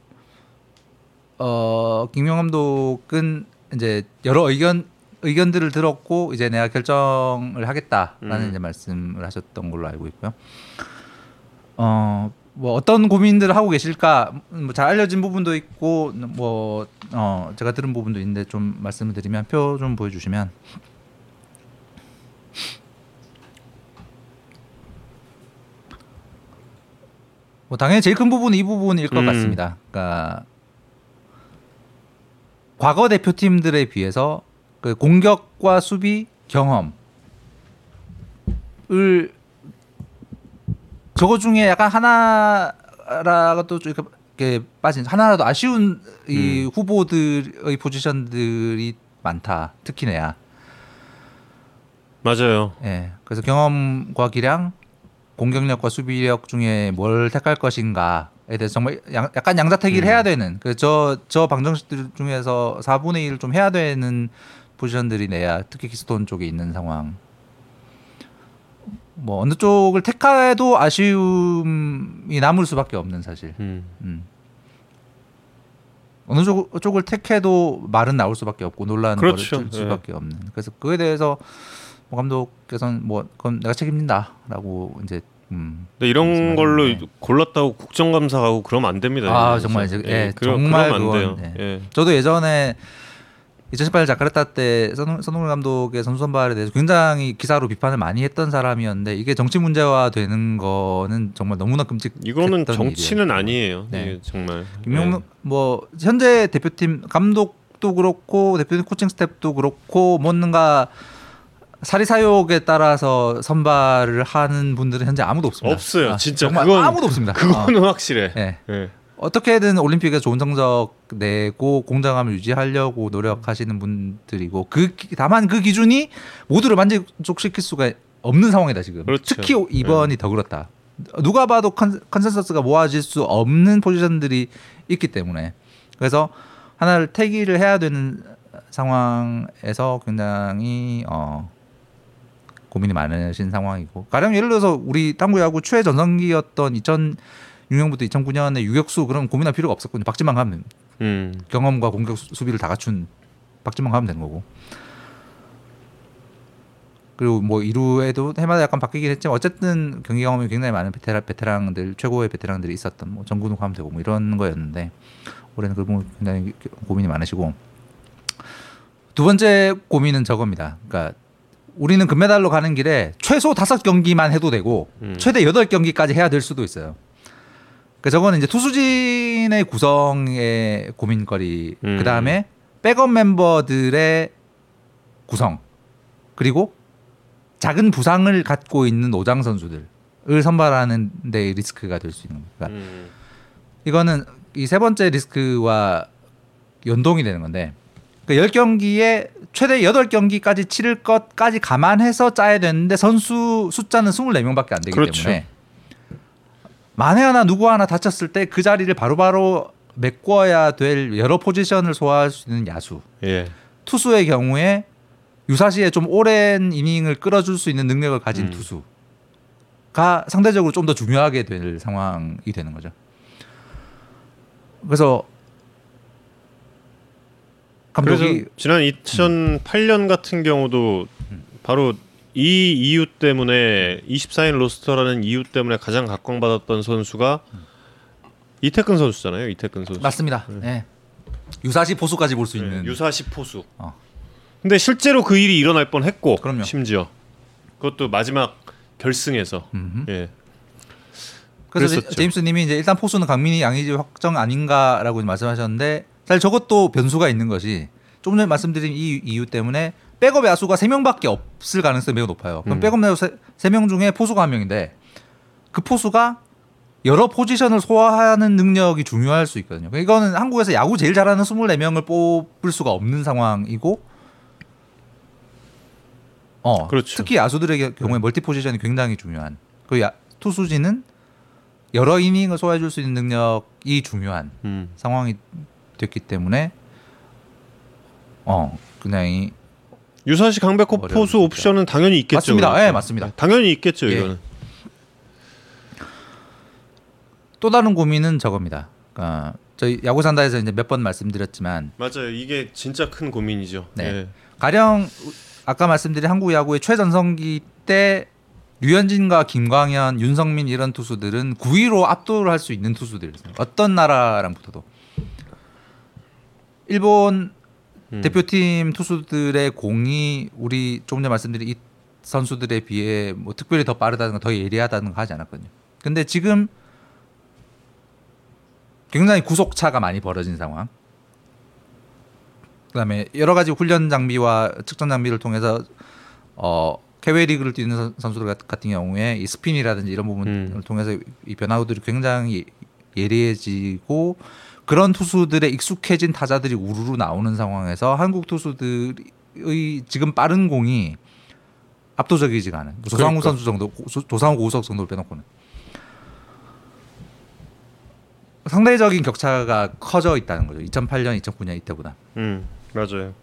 어 김영 감독은 이제 여러 의견 의견들을 들었고 이제 내가 결정을 하겠다라는 음. 이제 말씀을 하셨던 걸로 알고 있고요. 어, 뭐 어떤 고민들을 하고 계실까 뭐 잘 알려진 부분도 있고 뭐 어, 제가 들은 부분도 있는데 좀 말씀을 드리면 표 좀 보여주시면 뭐 당연히 제일 큰 부분은 이 부분일 것 음. 같습니다. 그러니까 과거 대표팀들에 비해서 그 공격과 수비 경험을 저거 중에 약간 하나라도 좀 이렇게 빠진 하나라도 아쉬운 이 후보들의 포지션들이 많다. 특히 내야. 맞아요. 예. 그래서 경험과 기량, 공격력과 수비력 중에 뭘 택할 것인가에 대해서 정말 양- 약간 양자택일을 음. 해야 되는 그저저 방정식들 중에서 4분의 1을 좀 해야 되는 포지션들이 내야 특히 키스톤 쪽에 있는 상황. 뭐 어느 쪽을 택해도 아쉬움이 남을 수밖에 없는 사실. 음. 음. 어느 쪽, 쪽을 택해도 말은 나올 수밖에 없고 논란을 그렇죠. 벌일 수밖에 없는. 그래서 그에 대해서 뭐 감독께서는 뭐 그건 내가 책임진다라고 이제 음. 근데 이런. 걸로 골랐다고 국정감사 가고 그러면 안 됩니다. 아, 정말. 이제, 예, 그러- 정말 안 그건, 돼요. 예. 예. 저도 예전에 2018 자카르타 때 선웅 감독의 선수 선발에 대해서 굉장히 기사로 비판을 많이 했던 사람이었는데 이게 정치 문제화 되는 거는 정말 너무나 끔찍. 이거는 정치는 아니에요. 네. 이게 정말. 김명록 뭐 현재 대표팀 감독도 그렇고 대표팀 코칭 스텝도 그렇고 뭔가 사리사욕에 따라서 선발을 하는 분들은 현재 아무도 없습니다. 없어요. 진짜 정말 그건- 아무도 없습니다. 예. 그거는 확실해. 예. 예. 어떻게든 올림픽에 좋은 성적 내고 공정함을 유지하려고 노력하시는 분들이고 그 기- 다만 그 기준이 모두를 만족시킬 수가 없는 상황이다 지금. 그렇죠. 특히 이번이 더 그렇다. 누가 봐도 컨, 컨센서스가 모아질 수 없는 포지션들이 있기 때문에 그래서 하나를 택일을 해야 되는 상황에서 굉장히 어 고민이 많으신 상황이고 가령 예를 들어서 우리 한국 야구 최전성기였던 2006년부터 2009년에 유격수 그럼 고민할 필요가 없었거든요. 박진만 가면 음. 경험과 공격 수- 수비를 다 갖춘 박진만 가면 되는 거고. 그리고 뭐 이루에도 해마다 약간 바뀌긴 했지만 어쨌든 경기 경험이 굉장히 많은 베테랑 베테랑들 최고의 베테랑들이 있었던 뭐 정근욱 하면 되고 뭐 이런 거였는데 올해는 그 부분 굉장히 고민이 많으시고 두 번째 고민은 저겁니다. 그러니까 우리는 금메달로 가는 길에 최소 다섯 경기만 해도 되고 음. 최대 여덟 경기까지 해야 될 수도 있어요. 그 저거는 이제 투수진의 구성의 고민거리, 음. 그 다음에 백업 멤버들의 구성, 그리고 작은 부상을 갖고 있는 노장 선수들을 선발하는 데 리스크가 될 수 있는 겁니다. 그러니까 음. 이거는 이 세 번째 리스크와 연동이 되는 건데 그 10경기에 최대 8경기까지 치를 것까지 감안해서 짜야 되는데 선수 숫자는 24명밖에 안 되기 그렇죠. 때문에 만에 하나 누구 하나 다쳤을 때 그 자리를 바로바로 메꿔야 될 여러 포지션을 소화할 수 있는 야수 예. 투수의 경우에 유사시에 좀 오랜 이닝을 끌어줄 수 있는 능력을 가진 음. 투수가 상대적으로 좀 더 중요하게 될 상황이 되는 거죠. 그래서 감독이 그래서 지난 2008년 같은 경우도 바로 이 이유 때문에 24인 로스터라는 이유 때문에 가장 각광받았던 선수가 이태근 선수잖아요. 이태근 선수. 맞습니다. 예. 유사시 포수까지 볼수 네, 있는 유사시 포수. 어. 근데 실제로 그 일이 일어날 뻔했고 그럼요. 심지어 그것도 마지막 결승에서 음흠. 예. 그래서 제임스님이 이제 일단 포수는 강민이 양의지 확정 아닌가라고 말씀하셨는데 사실 저것도 변수가 있는 것이 조금 전에 말씀드린 이 이유 때문에 백업 야수가 세 명밖에 없을 가능성이 매우 높아요. 그럼 음. 백업 야수 세명 중에 포수가 한 명인데 그 포수가 여러 포지션을 소화하는 능력이 중요할 수 있거든요. 이거는 한국에서 야구 제일 잘하는 24명을 뽑을 수가 없는 상황이고 어, 그렇죠. 특히 야수들의 경우에 멀티 포지션이 굉장히 중요한. 그 야, 투수진은 여러 이닝을 소화해 줄 수 있는 능력이 중요한 음. 상황이 됐기 때문에 어, 굉장히 유사시 강백호 포수. 옵션은 당연히 있겠죠. 맞습니다. 예, 맞습니다. 당연히 있겠죠. 예. 이거는. 또 다른 고민은 저겁니다. 그러니까 저희 야구 산다에서 이제 몇 번 말씀드렸지만 맞아요. 이게 진짜 큰 고민이죠. 네. 예. 가령 아까 말씀드린 한국 야구의 최전성기 때 류현진과 김광현, 윤성민 이런 투수들은 9위로 압도를 할 수 있는 투수들이었어요. 어떤 나라랑 붙어도 일본 음. 대표팀 투수들의 공이 우리 조금 전에 말씀드린 이 선수들에 비해 뭐 특별히 더 빠르다든가 더 예리하다든가 하지 않았거든요. 근데 지금 굉장히 구속 차가 많이 벌어진 상황. 그다음에 여러 가지 훈련 장비와 측정 장비를 통해서 어 캐웨 리그를 뛰는 선- 선수들 같- 같은 경우에 이 스핀이라든지 이런 부분을 음. 통해서 이 변화구들이 굉장히 예리해지고 그런 투수들의 익숙해진 타자들이 우르르 나오는 상황에서 한국 투수들의 지금 빠른 공이 압도적이지가 않은 조상우 그러니까. 선수 정도 고- 조상우 고우석 정도를 빼놓고는 상대적인 격차가 커져 있다는 거죠. 2008년, 2009년 이때보다. 음 맞아요.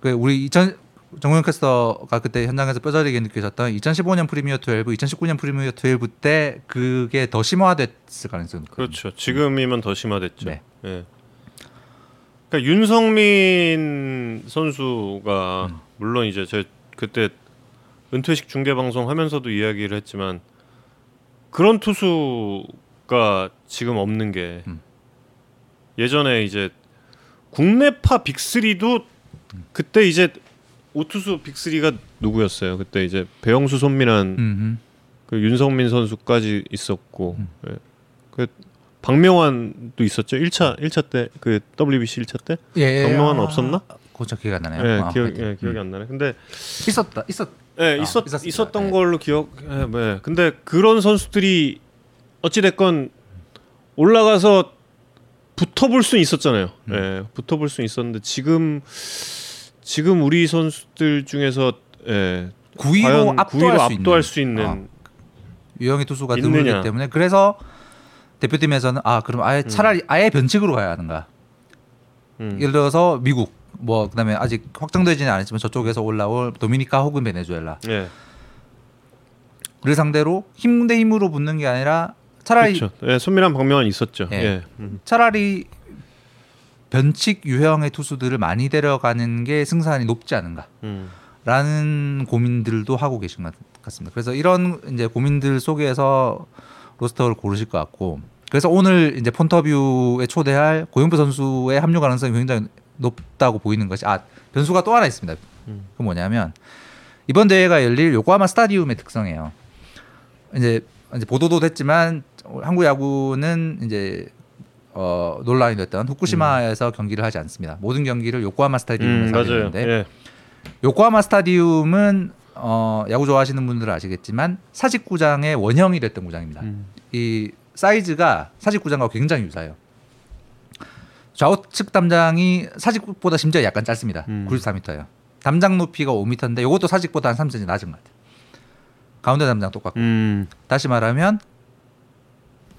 그 우리 2000 정우영 캐스터가 그때 현장에서 뼈저리게 느끼셨던 2015년 프리미어 12, 2019년 프리미어 12 때 그게 더 심화됐을 가능성이. 그렇죠. 지금이면 더 심화됐죠. 네. 예. 그러니까 윤성민 선수가 음. 물론 이제 제 그때 은퇴식 중계 방송 하면서도 이야기를 했지만 그런 투수가 지금 없는 게 음. 예전에 이제 국내파 빅3도 그때 이제 오투수 빅3가 누구였어요? 그때 이제 배영수 손민한 음. 그 윤성민 선수까지 있었고 음. 예. 그 박명환도 있었죠. 1차 1차 때 그 WBC 1차 때 예. 박명환 없었나? 고작 기억 안 나네요. 예, 아, 기억. 예, 기억이 안 나네. 근데 있었다. 있었. 예, 아, 있었 있었습니다. 있었던 예. 걸로 기억 예, 네. 근데 그런 선수들이 어찌 됐건 올라가서 붙어볼 수 있었잖아요. 음. 예, 붙어볼 수 있었는데 지금 지금 우리 선수들 중에서 예, 9위로 과연 압도할, 9위로 수, 압도할 있는 수 있는 아, 유영희 투수가. 드물기 때문에 그래서 대표팀에서는 아 그럼 아예 차라리 아예 변칙으로 가야 하는가. 음. 예를 들어서 미국 뭐 그다음에 아직 확정되지는 않았지만 저쪽에서 올라올 도미니카 혹은 베네수엘라 예. 를 상대로 힘 대 힘으로 붙는 게 아니라 차라리 그렇죠. 예, 손민환 박명환 있었죠. 예. 예. 음. 차라리 변칙 유형의 투수들을 많이 데려가는 게 승산이 높지 않은가. 음. 라는 고민들도 하고 계신 것 같습니다. 그래서 이런 이제 고민들 속에서 로스터를 고르실 것 같고 그래서 오늘 이제 폰터뷰에 초대할 고영표 선수의 합류 가능성이 굉장히 높다고 보이는 것이 아 변수가 또 하나 있습니다. 음. 그 뭐냐면 이번 대회가 열릴 요코하마 스타디움의 특성이에요. 이제 이제 보도도 됐지만 한국 야구는 이제 어 논란이 됐던 후쿠시마에서 경기를 하지 않습니다. 모든 경기를 요코하마 음, 스타디움에서 하게 맞아요. 되는데 예. 요코하마 스타디움은 어, 야구 좋아하시는 분들은 아시겠지만 사직구장의 원형이 됐던 구장입니다. 음. 이 사이즈가 사직구장과 굉장히 유사해요. 좌우측 담장이 사직보다 심지어 약간 짧습니다. 음. 94m예요. 담장 높이가 5m인데 이것도 사직보다 한 3cm 낮은 것 같아요. 가운데 담장 똑같고. 음. 다시 말하면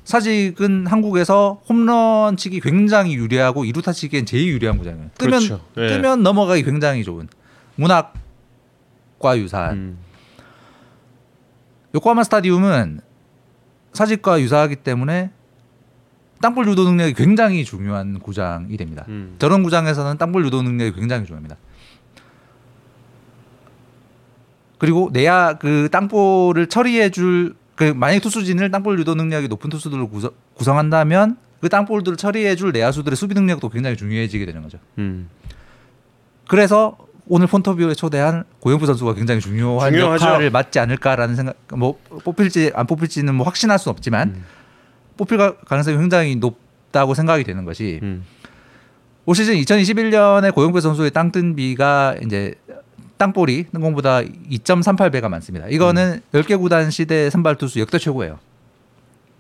사직은 한국에서 홈런 치기 굉장히 유리하고 이루타 치기엔 제일 유리한 구장이에요. 뜨면 그렇죠. 예. 뜨면 넘어가기 굉장히 좋은 문학과 유사한 음. 요코하마 스타디움은 사직과 유사하기 때문에 땅볼 유도 능력이 굉장히 중요한 구장이 됩니다. 음. 저런 구장에서는 땅볼 유도 능력이 굉장히 중요합니다. 그리고 내야 그 땅볼을 처리해 줄 그 만약 투수진을 땅볼 유도 능력이 높은 투수들로 구성, 구성한다면 그 땅볼들을 처리해 줄 내야수들의 수비 능력도 굉장히 중요해지게 되는 거죠. 음. 그래서 오늘 폰터뷰에 초대한 고영표 선수가 굉장히 중요한 중요하죠. 역할을 맡지 않을까라는 생각. 뭐 뽑힐지 안 뽑힐지는 뭐 확신할 수는 없지만 음. 뽑힐 가- 가능성이 굉장히 높다고 생각이 되는 것이 음. 올 시즌 2021년에 고영표 선수의 땅뜬비가 이제 땅볼이 뜬공보다 2.38배가 많습니다. 이거는 10개 구단 시대 선발 투수 역대 최고예요.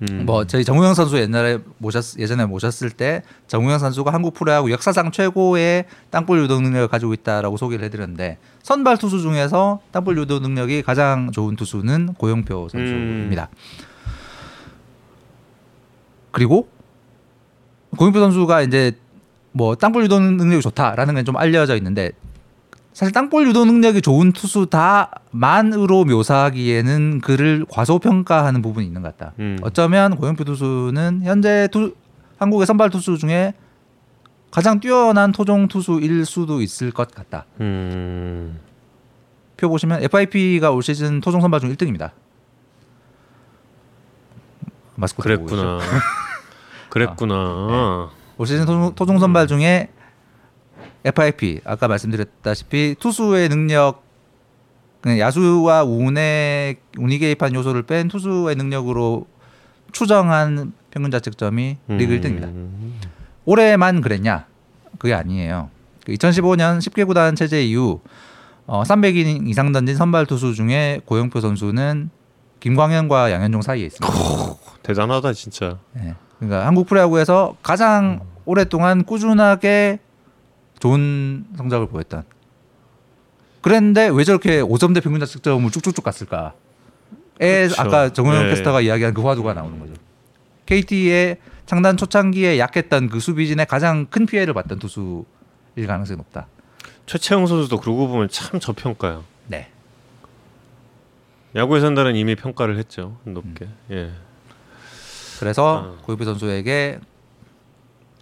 음. 뭐 저희 정우영 선수 옛날에 모셨 예전에 모셨을 때 정우영 선수가 한국 프로야구 역사상 최고의 땅볼 유도 능력을 가지고 있다라고 소개를 해드렸는데 선발 투수 중에서 땅볼 유도 능력이 가장 좋은 투수는 고영표 선수입니다. 그리고 고영표 선수가 이제 뭐 땅볼 유도 능력이 좋다라는 건 좀 알려져 있는데 사실 땅볼 유도 능력이 좋은 투수 다만으로 묘사하기에는 그를 과소평가하는 부분이 있는 것 같다. 음. 어쩌면 고영표 투수는 현재 투, 한국의 선발 투수 중에 가장 뛰어난 토종 투수일 수도 있을 것 같다. 음. 표 보시면 FIP가 올 시즌 토종 선발 중 1등입니다. 마스코트. 그랬구나. 그랬구나. 올 시즌 토- 토종 선발 중에 FIP 아까 말씀드렸다시피 투수의 능력 야수와 운의 운이 개입한 요소를 뺀 투수의 능력으로 추정한 평균 자책점이 리그 1등입니다. 음. 올해만 그랬냐? 그게 아니에요. 그 2015년 10개 구단 체제 이후 어, 300인 이상 던진 선발 투수 중에 고영표 선수는 김광현과 양현종 사이에 있습니다. 대단하다 진짜. 네. 그러니까 한국 프로야구에서 가장 오랫동안 꾸준하게 좋은 성적을 보였던. 그랬는데 왜 저렇게 5점대 평균 자책점을 쭉쭉쭉 갔을까? 에 그렇죠. 아까 정우영 네. 캐스터가 이야기한 그 화두가 나오는 거죠. KT의 창단 초창기에 약했던 그 수비진에 가장 큰 피해를 봤던 투수일 가능성이 높다. 최채영 선수도 그러고 보면 참 저평가요. 네. 야구의 산다는 이미 평가를 했죠 높게. 예. 그래서 아. 고유표 선수에게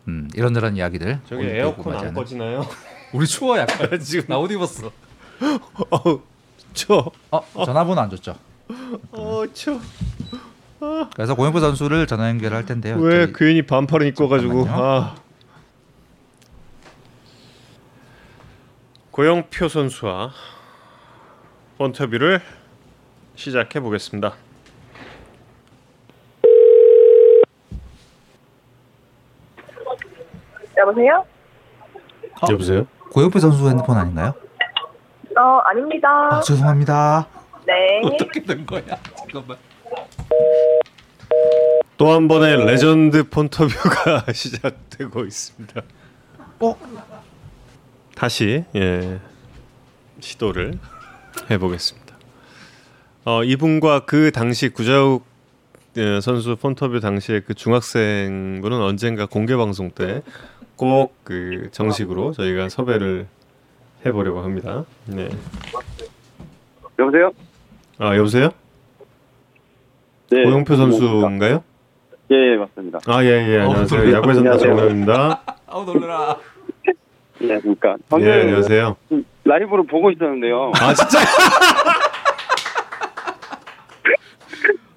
음, 이런저런 이야기들 저기 에어컨 또 안. 꺼지나요? 우리 추워 약간 지금 나 옷 입었어. 어우 저. 어 전화번호 안 줬죠. 어 저. 그래서 고영표 선수를 전화 연결할 텐데요. 왜 저기- 괜히 반팔을 입고 가지고. 아. 고영표 선수와 인터뷰를 시작해 보겠습니다. 여보세요? 어? 여보세요? 고영표 선수 핸드폰 아닌가요? 어, 아닙니다. 아 죄송합니다. 네. 어떻게 된 거야? 잠깐만. 또 한 번의 레전드 폰터뷰가 시작되고 있습니다. 어? 다시 예 시도를 해보겠습니다. 어, 이분과 그 당시 구자욱 예, 선수 폰터뷰 당시에 그 중학생 분은 언젠가 공개 방송 때 꼭 그 정식으로 저희가 섭외를 해보려고 합니다. 네. 여보세요? 아 여보세요? 네. 고영표 선수인가요? 예, 맞습니다. 아 예예 안녕하세요. 놀래라. 야구의 선수 안녕하세요. 정우영입니다. 아우 놀래라. 예, 그러니까 예 안녕하세요. 라이브로 보고 있었는데요. 아 진짜?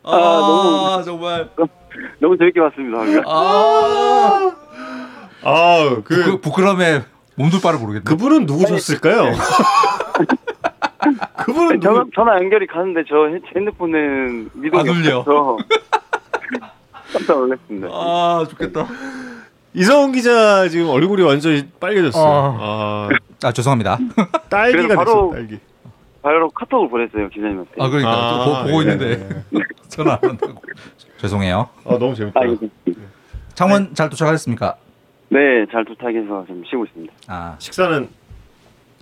아, 너무- 정말. 너무 재밌게 봤습니다. 아. 아그 그 부끄럼에 몸둘 바를 모르겠네. 그분은 누구셨을까요? 그분은 전화, 누구? 전화 연결이 가는데 저 핸- 핸드폰은 미동이. 없어서 깜짝 놀랐습니다. 아 좋겠다. 이성훈 기자 지금 얼굴이 완전히 빨개졌어요. 아, 아 죄송합니다. 그래서 딸기가 됐어 바로- 딸기. 바로 카톡을 보냈어요 기자님한테. 아 그러니까 아, 보, 보고 예, 있는데 전화 안 한다고. 죄송해요. 아 너무 재밌다. 아, 이거- 창원 잘 도착하셨습니까? 네, 잘 도착해서 지금 쉬고 있습니다. 아 식사는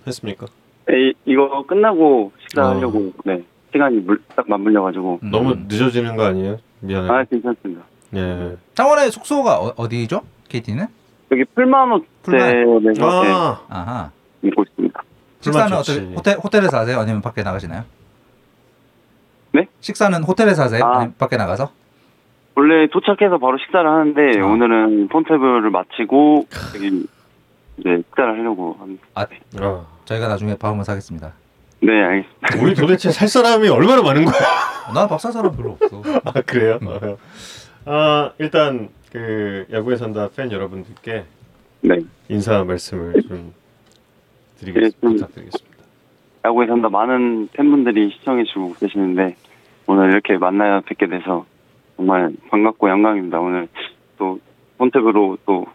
했습니까? 네, 이거 끝나고 어. 식사하려고 네 시간이 물, 딱 맞물려가지고 음. 너무 늦어지는 거 아니에요? 미안해. 아 괜찮습니다. 예. 창원의 숙소가 어, 어디죠? KT는? 여기 풀만 호텔에서 네, 아, 아하. 있고 있습니다. 식사는. 어떻게 호텔 호텔에서 하세요? 아니면 밖에 나가시나요? 네? 식사는 호텔에서 하세요? 아. 아니면 밖에 나가서? 원래 도착해서 바로 식사를 하는데 아. 오늘은 폰테브를 마치고 여기 이제 식사를 하려고 합니다. 아 아. 저희가 나중에 밥 한번 사겠습니다. 네, 알겠습니다. 우리 도대체 살 사람이 얼마나 많은 거야? 나 밥 살 사람 별로 없어. 아 그래요? 아 일단 그 야구에 산다 팬 여러분들께 네, 인사 말씀을 좀 드리겠 네, 좀- 부탁드리겠습니다. 야구에 산다 많은 팬분들이 시청해 주고 계시는데 오늘 이렇게 만나 뵙게 돼서 정말 반갑고 영광입니다. 오늘 또 폰테브로 또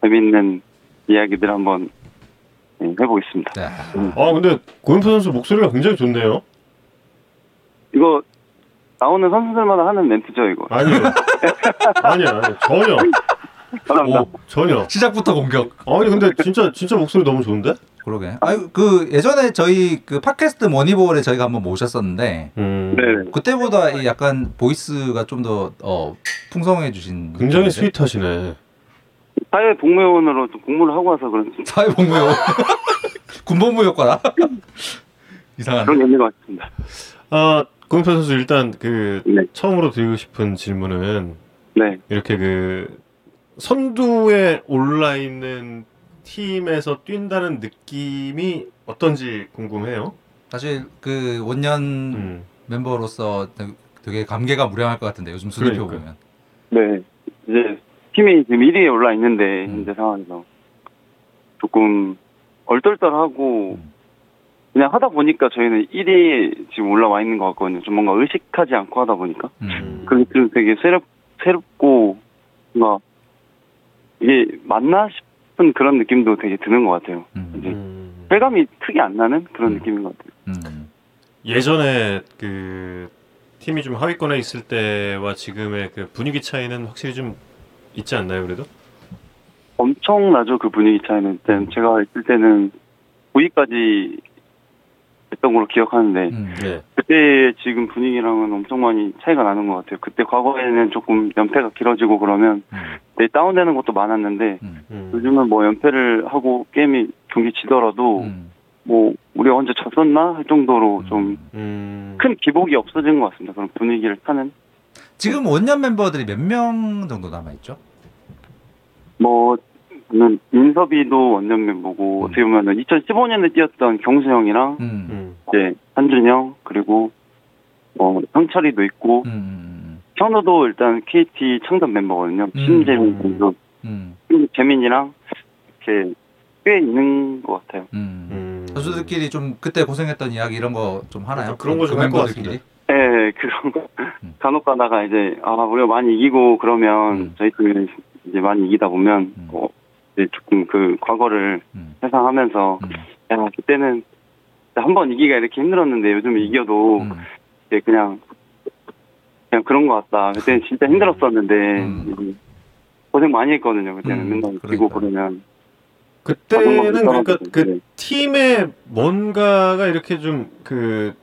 재밌는 이야기들 한번 네, 해보겠습니다. 네. 아 근데 고영표 선수 목소리가 굉장히 좋네요. 이거 나오는 선수들마다 하는 멘트죠, 이거. 아니요. 아니요, 아니요. 전혀. 감사합니다. 오 전혀. 시작부터 공격. 아니 근데 진짜 진짜 목소리 너무 좋은데? 그러게. 아유 그 예전에 저희 그 팟캐스트 머니볼에 저희가 한번 모셨었는데 음. 네, 그때보다 이 약간 voice가 좀 더 어, 풍성해지신. 굉장히 느낌인데? sweet하시네. 사회 복무요원으로 또 복무를 하고 와서 그런지 사회 복무요. 군복무였거나. 이상한. 그런 것 같습니다. 아 고영표 선수 일단 그 네. 처음으로 드리고 싶은 질문은 네, 이렇게 그 선두에 올라 있는 팀에서 뛴다는 느낌이 어떤지 궁금해요. 사실 그 원년 음. 멤버로서 되게 감개가 무량할 것 같은데 요즘 수비표 그러니까요. 보면. 네. 이제 팀이 지금 1위에 올라 있는데 음. 현재 상황에서 조금 얼떨떨하고 음. 그냥 하다 보니까 저희는 1위에 지금 올라와 있는 것 같거든요. 좀 뭔가 의식하지 않고 하다 보니까 음. 그게 좀 되게 새롭 새롭고 뭔가 이게 맞나 싶은 그런 느낌도 되게 드는 것 같아요. 음. 이제 음. 쾌감이 크게 안 나는 그런 음. 느낌인 것 같아요. 음. 예전에 그 팀이 좀 하위권에 있을 때와 지금의 그 분위기 차이는 확실히 좀 있지 않나요, 그래도? 엄청나죠 그 분위기 차이는. 일단 제가 있을 때는 9위까지 했던 걸로 기억하는데 음. 네. 그때 지금 분위기랑은 엄청 많이 차이가 나는 것 같아요. 그때 과거에는 조금 연패가 길어지고 그러면 음. 내 다운되는 것도 많았는데 음. 음. 요즘은 뭐 연패를 하고 게임이 경기 지더라도 음. 뭐 우리가 언제 졌었나 할 정도로 좀 음. 큰 기복이 없어진 것 같습니다. 그런 분위기를 타는 지금 원년 멤버들이 몇 명 정도 남아 있죠? 뭐 저는 민섭이도 원년 멤버고 음. 어떻게 보면은 2015년에 뛰었던 경수 형이랑 음. 음. 이제 한준 형 그리고 뭐 형철이도 있고 음. 현우도 일단 KT 창단 멤버거든요. 음. 신재민 선수, 음. 재민이랑 이렇게 꽤 있는 것 같아요. 음. 음. 선수들끼리 좀 그때 고생했던 이야기 이런 거 좀 하나요? 그런 거 좀 할것 멤버들끼리? 같은데. 네, 그런 거 음. 간혹 가다가 이제 아 우리가 많이 이기고 그러면 음. 저희 팀이 이제 많이 이기다 보면 음. 어, 이제 조금 그 과거를 음. 회상하면서 음. 야 그때는 한 번 이기가 이렇게 힘들었는데 요즘 이겨도 음. 이제 그냥 그냥 그런 것 같다. 그때는 진짜 힘들었었는데 음. 고생 많이 했거든요. 그때는 음, 맨날 그러니까. 그러면 그때는 그러니까 그 네. 팀에 뭔가가 이렇게 좀 그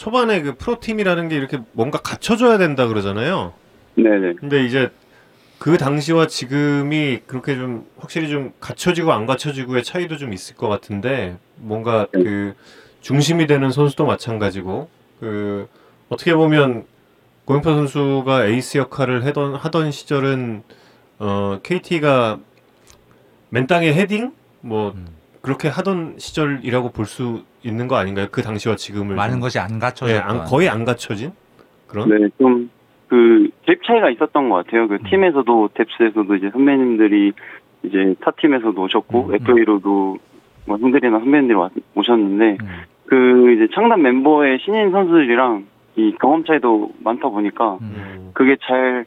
초반에 그 프로 팀이라는 게 이렇게 뭔가 갖춰줘야 된다 그러잖아요. 네네 근데 이제 그 당시와 지금이 그렇게 좀 확실히 좀 갖춰지고 안 갖춰지고의 차이도 좀 있을 것 같은데 뭔가 네. 그 중심이 되는 선수도 마찬가지고 그 어떻게 보면 고영표 선수가 에이스 역할을 하던 하던 시절은 어 KT가 맨 땅에 헤딩 뭐 음. 그렇게 하던 시절이라고 볼 수 있는 거 아닌가요? 그 당시와 지금을 많은 좀- 것이 안 예, 갖춰졌던 안- 거의 안 갖춰진 그런 네, 좀, 그, 갭 차이가 있었던 것 같아요. 그 음. 팀에서도, 뎁스에서도 이제 선배님들이 이제 타 팀에서도 오셨고, 음, 음. FA로도 뭐 형들이나 선배님들이 와- 오셨는데, 음. 그 이제 창단 멤버의 신인 선수들이랑 이 경험 차이도 많다 보니까, 음. 음. 그게 잘,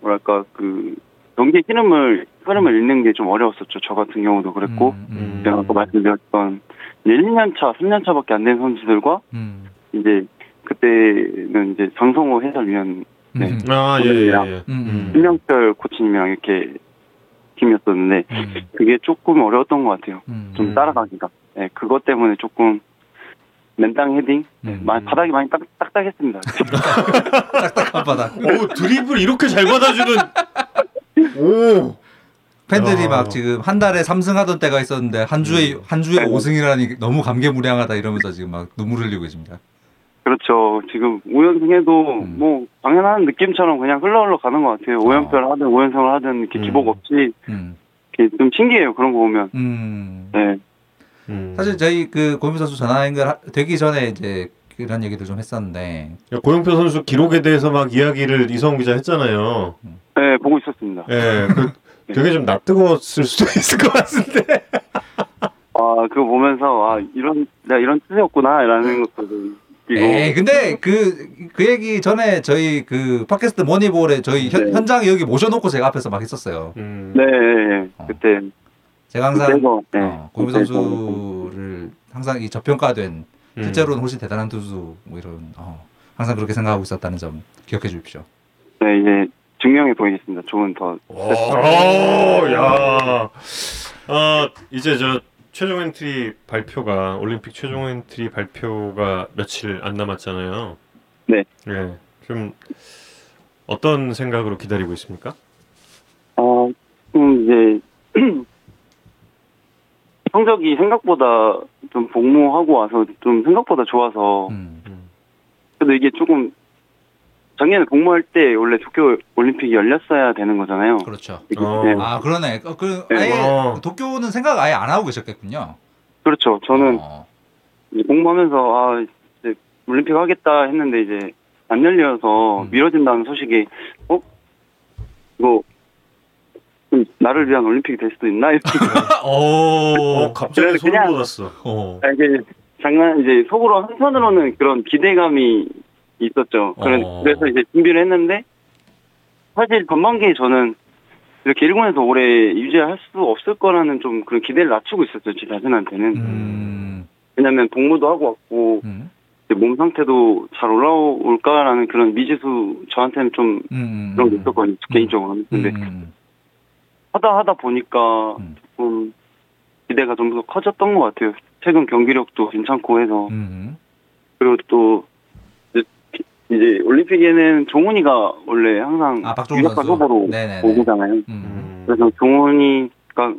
뭐랄까, 그, 경기의 흐름을, 흐름을 읽는 게 좀 어려웠었죠. 저 같은 경우도 그랬고, 음. 음. 제가 아까 말씀드렸던, 1, 2년 차, 3년 차밖에 안 된 선수들과, 음. 이제, 그때는 이제 장성호 해설위원 네. 음. 아, 예, 예, 예. 음. 신명철 코치님이랑 이렇게 팀이었었는데 음. 그게 조금 어려웠던 것 같아요. 음. 좀 음. 따라가기가. 네, 그것 때문에 조금 맨땅 헤딩 음. 많이 바닥이 많이 딱, 딱딱했습니다. 딱딱한 바닥. 오, 드리블 이렇게 잘 받아주는. 오. 팬들이 야. 막 지금 한 달에 3승 하던 때가 있었는데 한 주에 한 주에 5승이라니 너무 감개무량하다 이러면서 지금 막 눈물 흘리고 계십니다. 그렇죠. 지금 5연승해도 음. 뭐 당연한 느낌처럼 그냥 흘러 흘러 가는 것 같아요. 5연패를 하든 5연승을 하든 이렇게 음. 기복 없이 음. 이렇게 좀 신기해요. 그런 거 보면. 음. 네. 음. 사실 저희 그 고민 선수 전화 연결 하- 되기 전에 이제 그런 얘기들 좀 했었는데 고영표 선수 기록에 대해서 막 이야기를 이성훈 기자 했잖아요. 네, 보고 있었습니다. 예, 그 되게 좀 낯뜨거웠을 수도 있을 것 같은데. 아, 그거 보면서 아, 이런 내가 이런 뜻이었구나라는 것도. 에이 근데 그 그 얘기 전에 저희 그 팟캐스트 모니볼에 저희 현, 네. 현장 여기 모셔놓고 제가 앞에서 막 했었어요. 음. 네, 네, 네. 어. 그때 제가 항상 그때도, 네. 어, 고민 선수를 항상 이 저평가된 음. 실제로는 훨씬 대단한 투수 뭐 이런 어, 항상 그렇게 생각하고 있었다는 점 기억해 주십시오. 네, 이제 증명해 보이겠습니다. 조금 더. 오, 야. 아, 이제 저 최종 엔트리 발표가 올림픽 최종 엔트리 발표가 며칠 안 남았잖아요. 네. 예. 좀 어떤 생각으로 기다리고 있습니까? 어, 좀 이제 성적이 생각보다 좀 복무하고 와서 좀 생각보다 좋아서 음. 그래도 이게 조금 작년에 복무할 때 원래 도쿄 올림픽이 열렸어야 되는 거잖아요. 그렇죠. 어. 네, 아 그러네. 어, 그 네. 아예 어. 도쿄는 생각 아예 안 하고 계셨겠군요. 그렇죠. 저는 어. 복무하면서 아 이제 올림픽 하겠다 했는데 이제 안 열려서 음. 미뤄진다는 소식이 어 나를 위한 올림픽이 될 수도 있나 이렇게 어, 오. 갑자기 그래서 소름 돋았어. 어. 아, 이게 장난 이제 속으로 한편으로는 그런 기대감이 있었죠. 그래, 어. 그래서 이제 준비를 했는데 사실 전반기에 저는 이렇게 일본에서 오래 유지할 수 없을 거라는 좀 그런 기대를 낮추고 있었죠 제 자신한테는. 음. 왜냐면 복무도 하고 왔고 음. 몸 상태도 잘 올라올까라는 그런 미지수 저한테는 좀 음. 그런 게 있었거든요 개인적으로. 근데 음. 하다 하다 보니까 음. 조금 기대가 좀 더 커졌던 것 같아요. 최근 경기력도 괜찮고 해서 음. 그리고 또 이제, 올림픽에는 종훈이가 원래 항상 아, 유력한. 후보로. 오잖아요. 음. 음. 그래서 종훈이가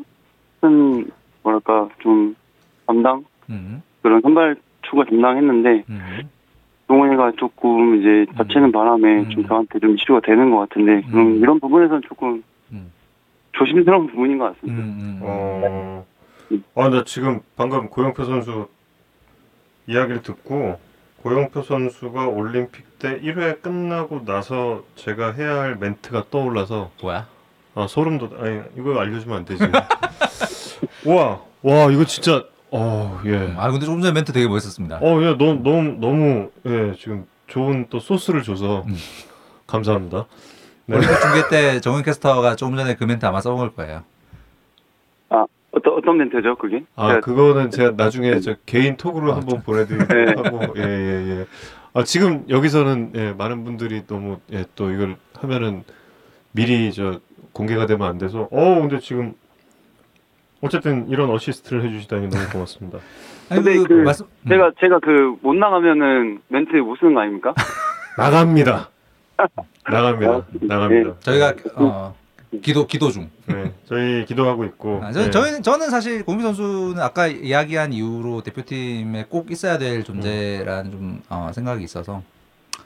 큰 뭐랄까 좀 담당 음. 그런 선발 추가 담당했는데 음. 종훈이가 조금 이제 다치는 바람에 음. 좀 저한테 좀 이슈가 되는 것 같은데 그럼 음. 이런 부분에서는 조금 음. 조심스러운 부분인 것 같습니다. 음. 음. 어. 아, 나 지금 방금 고영표 선수 이야기를 듣고 고영표 선수가 올림픽 때 1회 끝나고 나서 제가 해야 할 멘트가 떠올라서 뭐야? 아 소름 돋. 아니 이거 알려주면 안 되지. 와, 와 이거 진짜 어 예. 아 근데 조금 전에 멘트 되게 멋있었습니다. 어, 예, 너무, 너무, 너무, 예, 지금 좋은 또 소스를 줘서 음. 감사합니다. 네. 올림픽 중계 때 정은 캐스터가 조금 전에 그 멘트 아마 써먹을 거예요. 아 어떤 어떤 멘트죠 그게? 아, 제가 그거는 제가 나중에 저 개인 톡으로 아, 한번 네. 보내드리도록 하고, 예, 예, 예. 아, 지금 여기서는, 예, 많은 분들이 너무, 예, 또 이걸 하면은 미리 저 공개가 되면 안 돼서, 어, 근데 지금, 어쨌든 이런 어시스트를 해주시다니 너무 고맙습니다. 아니, 근데 그, 그 말씀 음. 제가 제가 그 못 나가면은 멘트 못 쓰는 거 아닙니까? 나갑니다. 나갑니다. 나갑니다. 음. 저희가 어, 기도 기도 중. 네, 저희 기도하고 있고. 아, 저, 네. 저희는 저는 사실 고미 선수는 아까 이야기한 이유로 대표팀에 꼭 있어야 될 존재라는 좀 어, 생각이 있어서.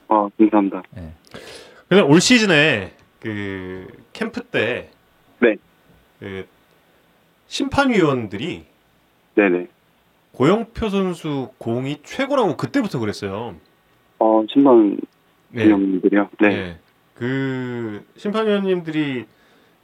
아 감사합니다. 예. 근데 올 시즌에 그 캠프 때 네. 그 심판위원들이 네네. 고영표 선수 공이 최고라고 그때부터 그랬어요. 어 네. 위원님들이요. 네. 네. 그 심판위원님들이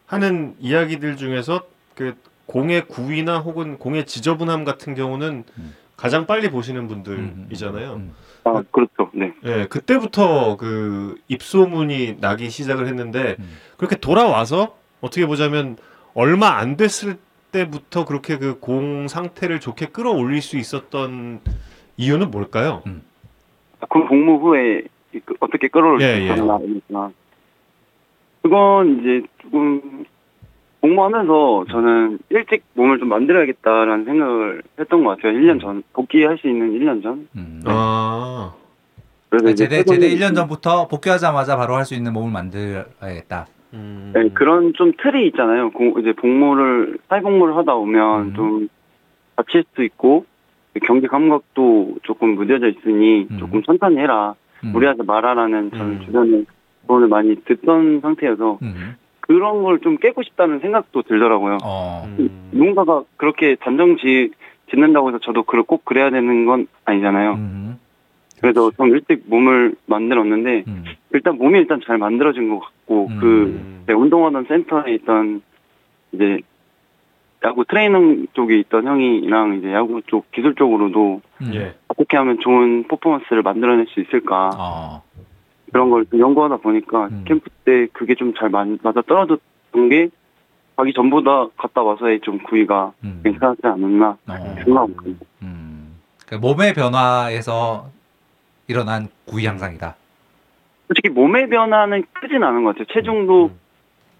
하는 이야기들 중에서 그 공의 구위나 혹은 공의 지저분함 같은 경우는 음. 가장 빨리 보시는 분들이잖아요. 음. 아 그렇죠. 네. 예, 그때부터 그 입소문이 나기 시작을 했는데 음. 그렇게 돌아와서 어떻게 보자면 얼마 안 됐을 때부터 그렇게 그 공 상태를 좋게 끌어올릴 수 있었던 이유는 뭘까요? 그 복무 후에 어떻게 끌어올 수 예, 예. 있었나 그러니까 그건 이제 조금 복무하면서 저는 일찍 몸을 좀 만들어야겠다라는 생각을 했던 것 같아요. 1년 전 복귀할 수 있는 1년 전. 음. 아, 그래서 제대 제대 최근에 1년 전부터 복귀하자마자 바로 할 수 있는 몸을 만들어야겠다. 음, 네, 그런 좀 틀이 있잖아요. 공- 이제 복무를 사회 복무를 하다 오면 음. 좀 다칠 수도 있고 경기 감각도 조금 무뎌져 있으니 음. 조금 천천히 해라. 음. 무리하지 마라라는 저는 음. 주변에 조언을 많이 듣던 상태여서 음. 그런 걸 좀 깨고 싶다는 생각도 들더라고요. 어. 음. 누군가가 그렇게 단정 지, 짓는다고 해서 저도 그걸 꼭 그래야 되는 건 아니잖아요. 음. 그래서 좀 일찍 몸을 만들었는데 음. 일단 몸이 일단 잘 만들어진 것 같고 음. 그 네, 운동하던 센터에 있던 이제 야구 트레이닝 쪽에 있던 형이랑 이제 야구 쪽 기술 쪽으로도 음. 예. 어떻게 하면 좋은 퍼포먼스를 만들어낼 수 있을까 어. 그런 걸좀 연구하다 보니까 음. 캠프 때 그게 좀 잘 맞아 떨어졌던 게 가기 전보다 갔다 와서의 좀 구위가 음. 괜찮지 않았나 어. 생각합니다. 음. 그러니까 몸의 변화에서 일어난 구위 향상이다. 솔직히 몸의 변화는 크진 않은 것 같아요. 체중도 음.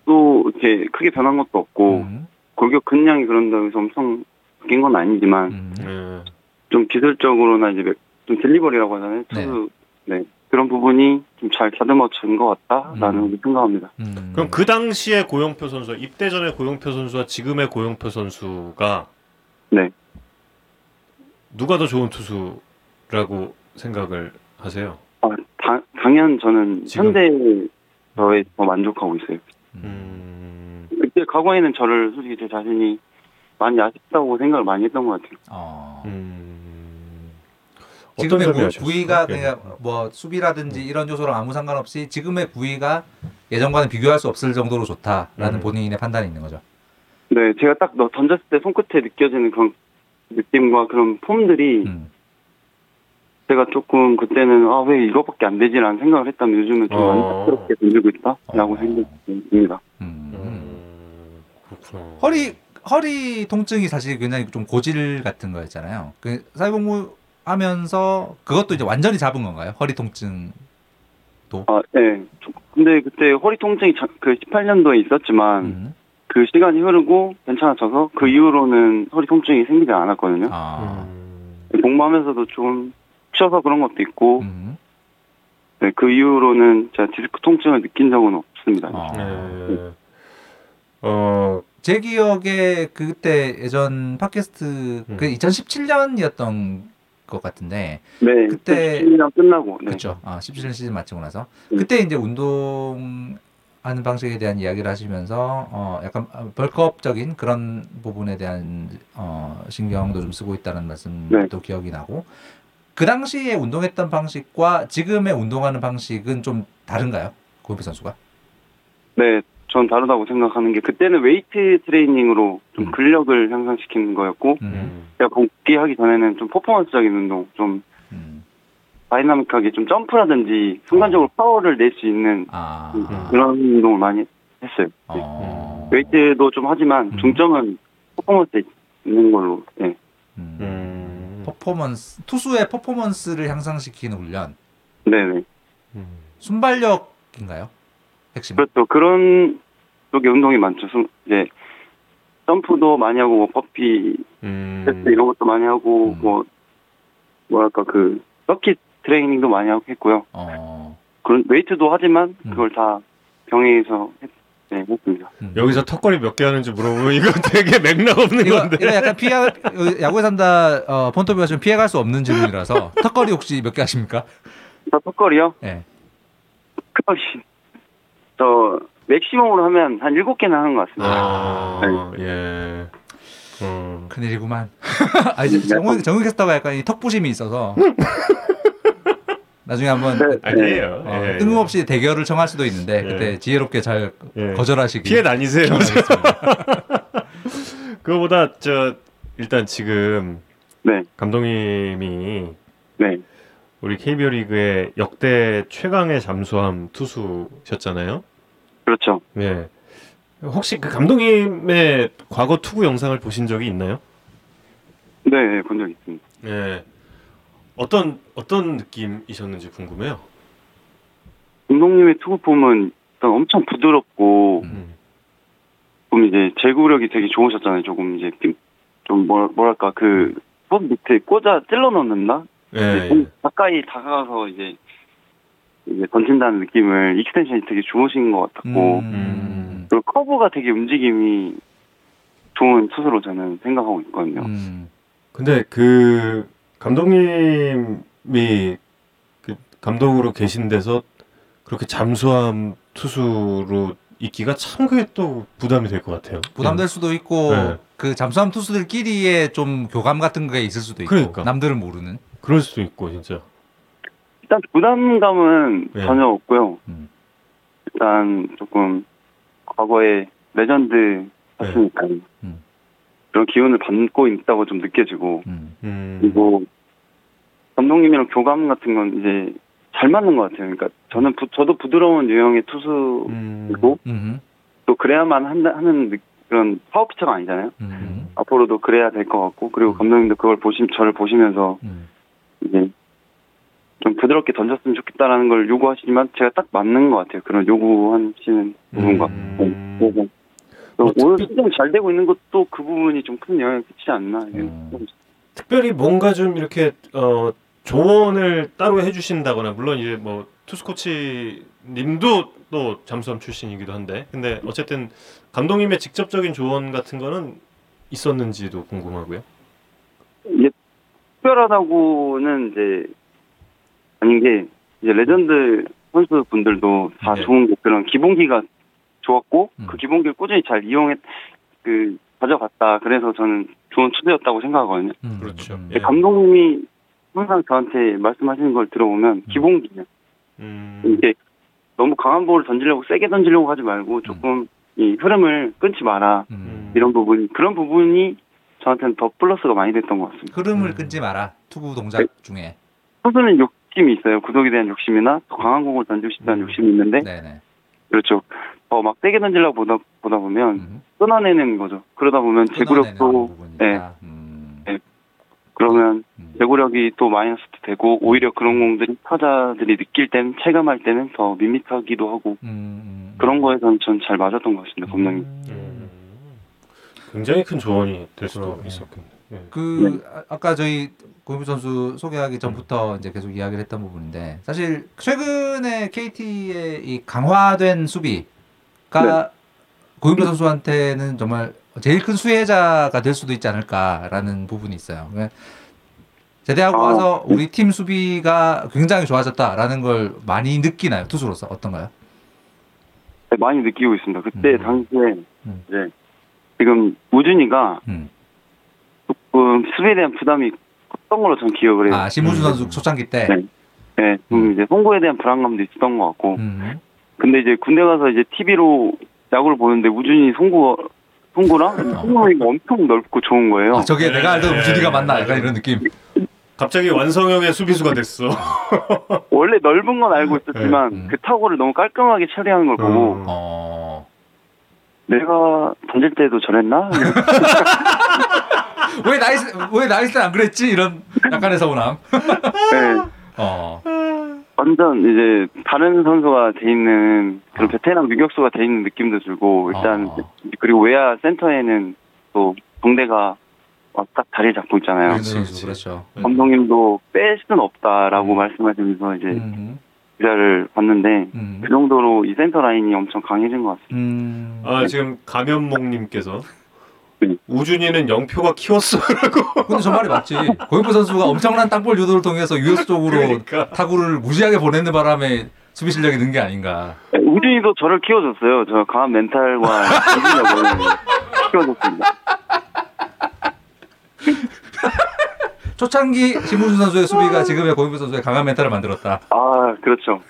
또 이렇게 크게 변한 것도 없고 음. 골격 근량이 그런다고 해서 엄청 바뀐 건 아니지만 음. 예. 좀 기술적으로나 이제 몇- 좀 딜리버리라고 하잖아요. 투수 네. 그런 부분이 좀 잘 다듬어진 것 같다라는 음. 생각합니다. 음. 그럼 그 당시에 고영표 선수, 입대 전에 고영표 선수와 지금의 고영표 선수가 네. 누가 더 좋은 투수라고 생각을 하세요? 아, 다- 당연 저는 지금? 현대 저에 더 만족하고 있어요. 음, 과거에는 저를 솔직히 제 자신이 많이 아쉽다고 생각을 많이 했던 것 같아요. 어. 음, 지금의 구? 구위가 예. 뭐 수비라든지 이런 요소랑 아무 상관없이 지금의 구위가 예전과는 비교할 수 없을 정도로 좋다라는 음. 본인의 판단이 있는 거죠. 네, 제가 딱너 던졌을 때 손끝에 느껴지는 그런 느낌과 그런 폼들이 음. 제가 조금 그때는 아 왜 이거밖에 안 되지라는 생각을 했다면 요즘은 좀 어. 안타깝게 던지고 있다라고 어. 생각합니다. 음. 음, 그렇구나. 허리 허리 통증이 사실 굉장히 좀 고질 같은 거였잖아요. 그 사회복무 하면서 그것도 이제 완전히 잡은 건가요? 허리 통증. 아, 네. 좀- 근데 그때 허리 통증이 자- 그 18년도에 있었지만 음. 그 시간이 흐르고 괜찮아져서 그 이후로는 허리 통증이 생기지 않았거든요. 아. 음. 복무하면서도 좀 쉬어서 그런 것도 있고 음. 네, 그 이후로는 제가 디스크 통증을 느낀 적은 없습니다. 어. 네. 어, 제 기억에 그때 예전 팟캐스트 음. 그 2017년이었던 것 같은데 네, 그때- 1년 끝나고 네. 그렇죠. 아, 17년 시즌 마치고 나서 음. 그때 이제 운동 하는 방식에 대한 이야기를 하시면서 어 약간 벌크업적인 그런 부분에 대한 어 신경도 좀 쓰고 있다는 말씀도 네. 기억이 나고 그 당시에 운동했던 방식과 지금의 운동하는 방식은 좀 다른가요? 고비 선수가? 네, 전 다르다고 생각하는 게 그때는 웨이트 트레이닝으로 좀 음. 근력을 향상시키는 거였고 음. 음. 제가 복귀하기 전에는 좀 퍼포먼스적인 운동, 좀 음. 다이나믹하게 좀 점프라든지 순간적으로 파워를 낼 수 있는 아. 음, 그런 운동을 많이 했어요. 네. 어. 웨이트도 좀 하지만 음. 중점은 퍼포먼스에 있는 걸로. 네. 음. 음. 퍼포먼스 투수의 퍼포먼스를 향상시키는 훈련 네네. 음. 순발력인가요? 핵심. 그렇죠. 그런 쪽의 운동이 많죠. 순- 이제 점프도 많이 하고 뭐 퍼피 음. 테스트 이런 것도 많이 하고 음. 뭐 뭐랄까 그 서킷 트레이닝도 많이 하고 했고요. 어. 그런 웨이트도 하지만 음. 그걸 다 병행해서 했, 네, 했습니다. 음. 여기서 턱걸이 몇 개 하는지 물어보면 이거 되게 맥락 없는 이거, 건데. 이거 약간 피해 야구에 산다 어, 폰토비가 좀 피해갈 수 없는 질문이라서 턱걸이 혹시 몇 개 하십니까? 저 턱걸이요? 네. 턱걸이 저 maximum으로 하면 한 일곱 개는 하는 것 같습니다. 아, 예. 음. 큰일이구만. 아 이제 정우 정우 캐스터가 약간 이 턱부심이 있어서 나중에 한번 네. 아니에요. 어, 예, 뜬금없이 대결을 청할 수도 있는데 예. 그때 지혜롭게 잘 예. 거절하시기 피해 다니세요. 그거보다 저 일단 지금 네, 감독님이 네, 우리 KBO 리그의 역대 최강의 잠수함 투수셨잖아요. 그렇죠. 예. 혹시 그 감독님의 과거 투구 영상을 보신 적이 있나요? 네, 본 적 있습니다. 예. 어떤 어떤 느낌이셨는지 궁금해요. 감독님의 투구 폼은 일단 엄청 부드럽고 음. 좀 이제 제구력이 되게 좋으셨잖아요. 조금 이제 핀- 좀 뭐, 뭐랄까 그손 밑에 꽂아 찔러 넣는다. 예. 좀 가까이 다가가서 이제 이제 던진다는 느낌을 extension이 되게 좋으신 것 같았고 음. 그리고 커브가 되게 움직임이 좋은 투수로 저는 생각하고 있거든요. 음. 근데 그 감독님이 그 감독으로 계신 데서 그렇게 잠수함 투수로 있기가 참 그게 또 부담이 될 것 같아요. 부담될 수도 있고 네. 그 잠수함 투수들끼리의 좀 교감 같은 게 있을 수도 있고 그러니까. 남들은 모르는. 그럴 수도 있고 진짜. 일단 부담감은 네. 전혀 없고요. 음. 일단 조금 과거에 레전드 했으니까 음. 그런 기운을 받고 있다고 좀 느껴지고 음. 음. 그리고 감독님이랑 교감 같은 건 이제 잘 맞는 것 같아요. 그러니까 저는 부- 저도 부드러운 유형의 투수이고 음. 음. 또 그래야만 한다, 하는 느- 그런 파워 피처가 아니잖아요. 음. 앞으로도 그래야 될 것 같고 그리고 음. 감독님도 그걸 보시 저를 보시면서 음. 이제 좀 부드럽게 던졌으면 좋겠다라는 걸 요구하시지만 제가 딱 맞는 것 같아요. 그런 요구하시는 부분과. 음. 네, 그래서 또 어차피- 오늘 시즌 잘 되고 있는 것도 그 부분이 좀 큰 영향을 끼치지 않나. 음. 좀 특별히 뭔가 좀 이렇게 어 조언을 따로 해주신다거나 물론 이제 뭐 투수 코치님도 또 잠수함 출신이기도 한데 근데 어쨌든 감독님의 직접적인 조언 같은 거는 있었는지도 궁금하고요. 이게 특별하다고는 이제 아닌 게 이제 레전드 선수분들도 다 네. 좋은 게 그런 기본기가 좋았고 음. 그 기본기를 꾸준히 잘 이용해 그 가져갔다. 그래서 저는 좋은 투수였다고 생각하거든요. 음. 그렇죠. 음. 예. 감독님이 항상 저한테 말씀하시는 걸 들어보면 기본기냐 음. 이게 너무 강한 볼을 던지려고 세게 던지려고 하지 말고 조금 이 흐름을 끊지 마라. 음. 이런 부분 그런 부분이 저한테는 더 플러스가 많이 됐던 것 같습니다. 흐름을 음. 끊지 마라. 투구 네. 동작 중에. 선수는 욕 심이 있어요. 구속에 대한 욕심이나 더 강한 공을 던지고 싶다는 음. 욕심이 있는데 네네. 그렇죠. 더 막 세게 던지려고 보다 보다 보면 음. 끊어내는 거죠. 그러다 보면 제구력도. 네. 음. 네. 그러면 음. 제구력이 또 마이너스도 되고 오히려 그런 공들이 타자들이 느낄 때는 체감할 때는 더 밋밋하기도 하고 음, 음. 그런 거에서는 전잘 맞았던 것 같습니다. 음. 굉장히 큰 조언이 될 수도 네. 있었겠네요. 예. 그 아- 아까 저희 고인표 선수 소개하기 전부터 이제 계속 이야기를 했던 부분인데 사실 최근에 KT의 이 강화된 수비가 고인표 선수한테는 정말 제일 큰 수혜자가 될 수도 있지 않을까라는 부분이 있어요. 그러니까 제대하고 아, 와서 우리 팀 수비가 굉장히 좋아졌다라는 걸 많이 느끼나요 투수로서 어떤가요? 네, 많이 느끼고 있습니다. 그때 음. 당시에 음. 이제 지금 우준이가 음. 조금 수비에 대한 부담이 컸던 걸로 전 기억을 해요. 아 신무준 음. 선수 초창기 때. 네. 네, 좀 이제 송구에 대한 불안감도 있었던 것 같고. 음. 근데 이제 군대 가서 이제 TV로 야구를 보는데 우준이 송구 송구랑 송구가 엄청 넓고 좋은 거예요. 아, 저게 네. 내가 알던 네. 우준이가 맞나 약간 이런 느낌. 갑자기 완성형의 수비수가 됐어. 원래 넓은 건 알고 있었지만 네. 음. 그 타구를 너무 깔끔하게 처리하는 걸 보고 음. 어. 내가 던질 때도 저랬나? 왜 나이 왜 나이 때안 그랬지 이런 약간의 서운함. 네. 어. 완전 이제 다른 선수가 돼 있는 그런 아. 베테랑 유격수가 돼 있는 느낌도 들고 일단 어. 그리고 외야 센터에는 또 동대가 딱 자리 잡고 있잖아요. 그렇지. 그렇죠. 네. 감독님도 뺄 수는 없다라고 음. 말씀하시면서 이제 음. 기자를 봤는데 음. 그 정도로 이 센터 라인이 엄청 강해진 것 같습니다. 음. 아 지금 감염목님께서 네. 우준이는 영표가 키웠어라고. 근데 저 말이 맞지. 고인포 선수가 엄청난 땅볼 유도를 통해서 유격수 쪽으로 그러니까. 타구를 무지하게 보내는 바람에 수비 실력이 는 게 아닌가. 우준이도 저를 키워줬어요. 저 강한 멘탈과 정신력을 키워줬습니다. 초창기 신무준 선수의 수비가 지금의 고인포 선수의 강한 멘탈을 만들었다. 아 그렇죠.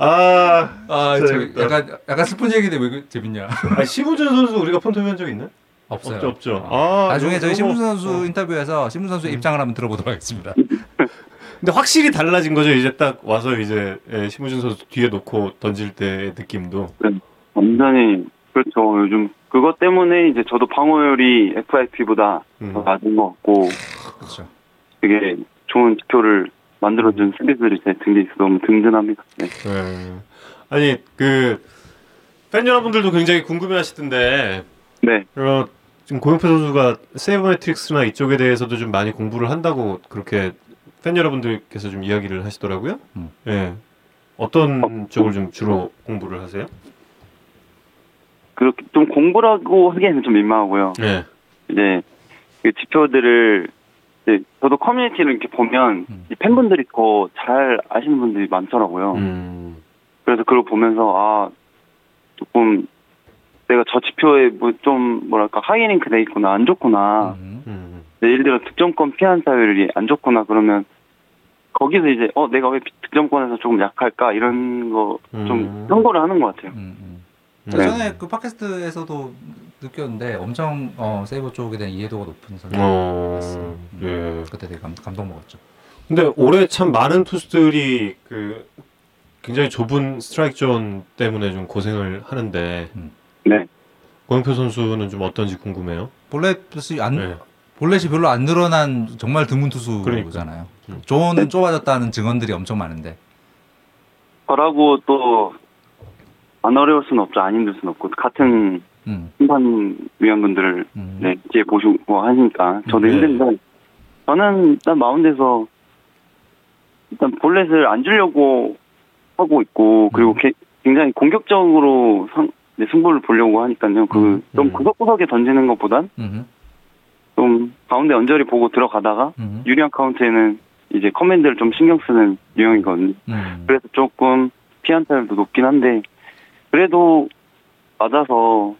아, 아, 재밌다. 약간 약간 슬픈 얘기인데 왜 그- 재밌냐? 아 심우준 선수 우리가 폰터뷰 한 적 있나요? 없어요. 없죠, 없죠. 어. 아, 나중에 저희 신무준 선수 어. 인터뷰에서 신무준 선수의 입장을 한번 들어보도록 하겠습니다. 근데 확실히 달라진 거죠. 이제 딱 와서 이제 예, 심우준 선수 뒤에 놓고 던질 때의 느낌도. 완전히 그렇죠. 요즘 그것 때문에 이제 저도 방어율이 FIP보다 음. 더 낮은 것 같고 그렇죠. 되게 좋은 지표를 만들어준 수비들이 제 등에 있어 너무 든든합니다. 네. 예. 아니 그 팬 여러분들도 굉장히 궁금해하시던데 네. 어, 지금 고영표 선수가 세이버메트릭스나 이쪽에 대해서도 좀 많이 공부를 한다고 그렇게 팬 여러분들께서 좀 이야기를 하시더라고요. 음. 예. 어떤 쪽을 좀 주로 공부를 하세요? 그렇게 좀 공부라고 하기에는 좀 민망하고요. 예. 이제 그 지표들을 이제 저도 커뮤니티를 이렇게 보면 음. 이 팬분들이 더 잘 아시는 분들이 많더라고요. 음. 그래서 그걸 보면서 아 조금 내가 저 지표에 뭐 좀 뭐랄까 하이링크 돼 있구나 안 좋구나. 음. 음. 예를 들어 득점권 피한 사율이 안 좋구나 그러면 거기서 이제 어 내가 왜 득점권에서 조금 약할까 이런 거좀 음. 참고를 하는 것 같아요. 음, 음. 네. 전에 그 팟캐스트에서도 느꼈는데 엄청 어, saber 쪽에 대한 이해도가 높은 선수. 어. 음. 예. 그때 되게 감, 감동 먹었죠. 근데 올해 참 많은 투수들이 그 굉장히 좁은 스트라이크 존 때문에 좀 고생을 하는데 네. 고영표 선수는 좀 어떤지 궁금해요. 볼넷이 안 네. 볼넷이 별로 안 늘어난 정말 드문 투수잖아요. 음. 존은 좁아졌다는 증언들이 엄청 많은데. 저라고 또 안 어려울 수는 없죠. 안 힘들 수는 없고 같은 음. 심판위원분들을 음. 네, 뒤에 보시고 하니까 저도 네. 힘든데 저는 일단 마운드에서 일단 볼넷을 안 주려고 하고 있고 그리고 음. 게- 굉장히 공격적으로 상, 네, 승부를 보려고 하니까요. 그 음. 좀 음. 구석구석에 던지는 것보단 음. 좀 가운데 언저리 보고 들어가다가 음. 유리한 카운트에는 이제 command를 좀 신경 쓰는 유형이거든요. 음. 그래서 조금 피안타율도 높긴 한데 그래도 맞아서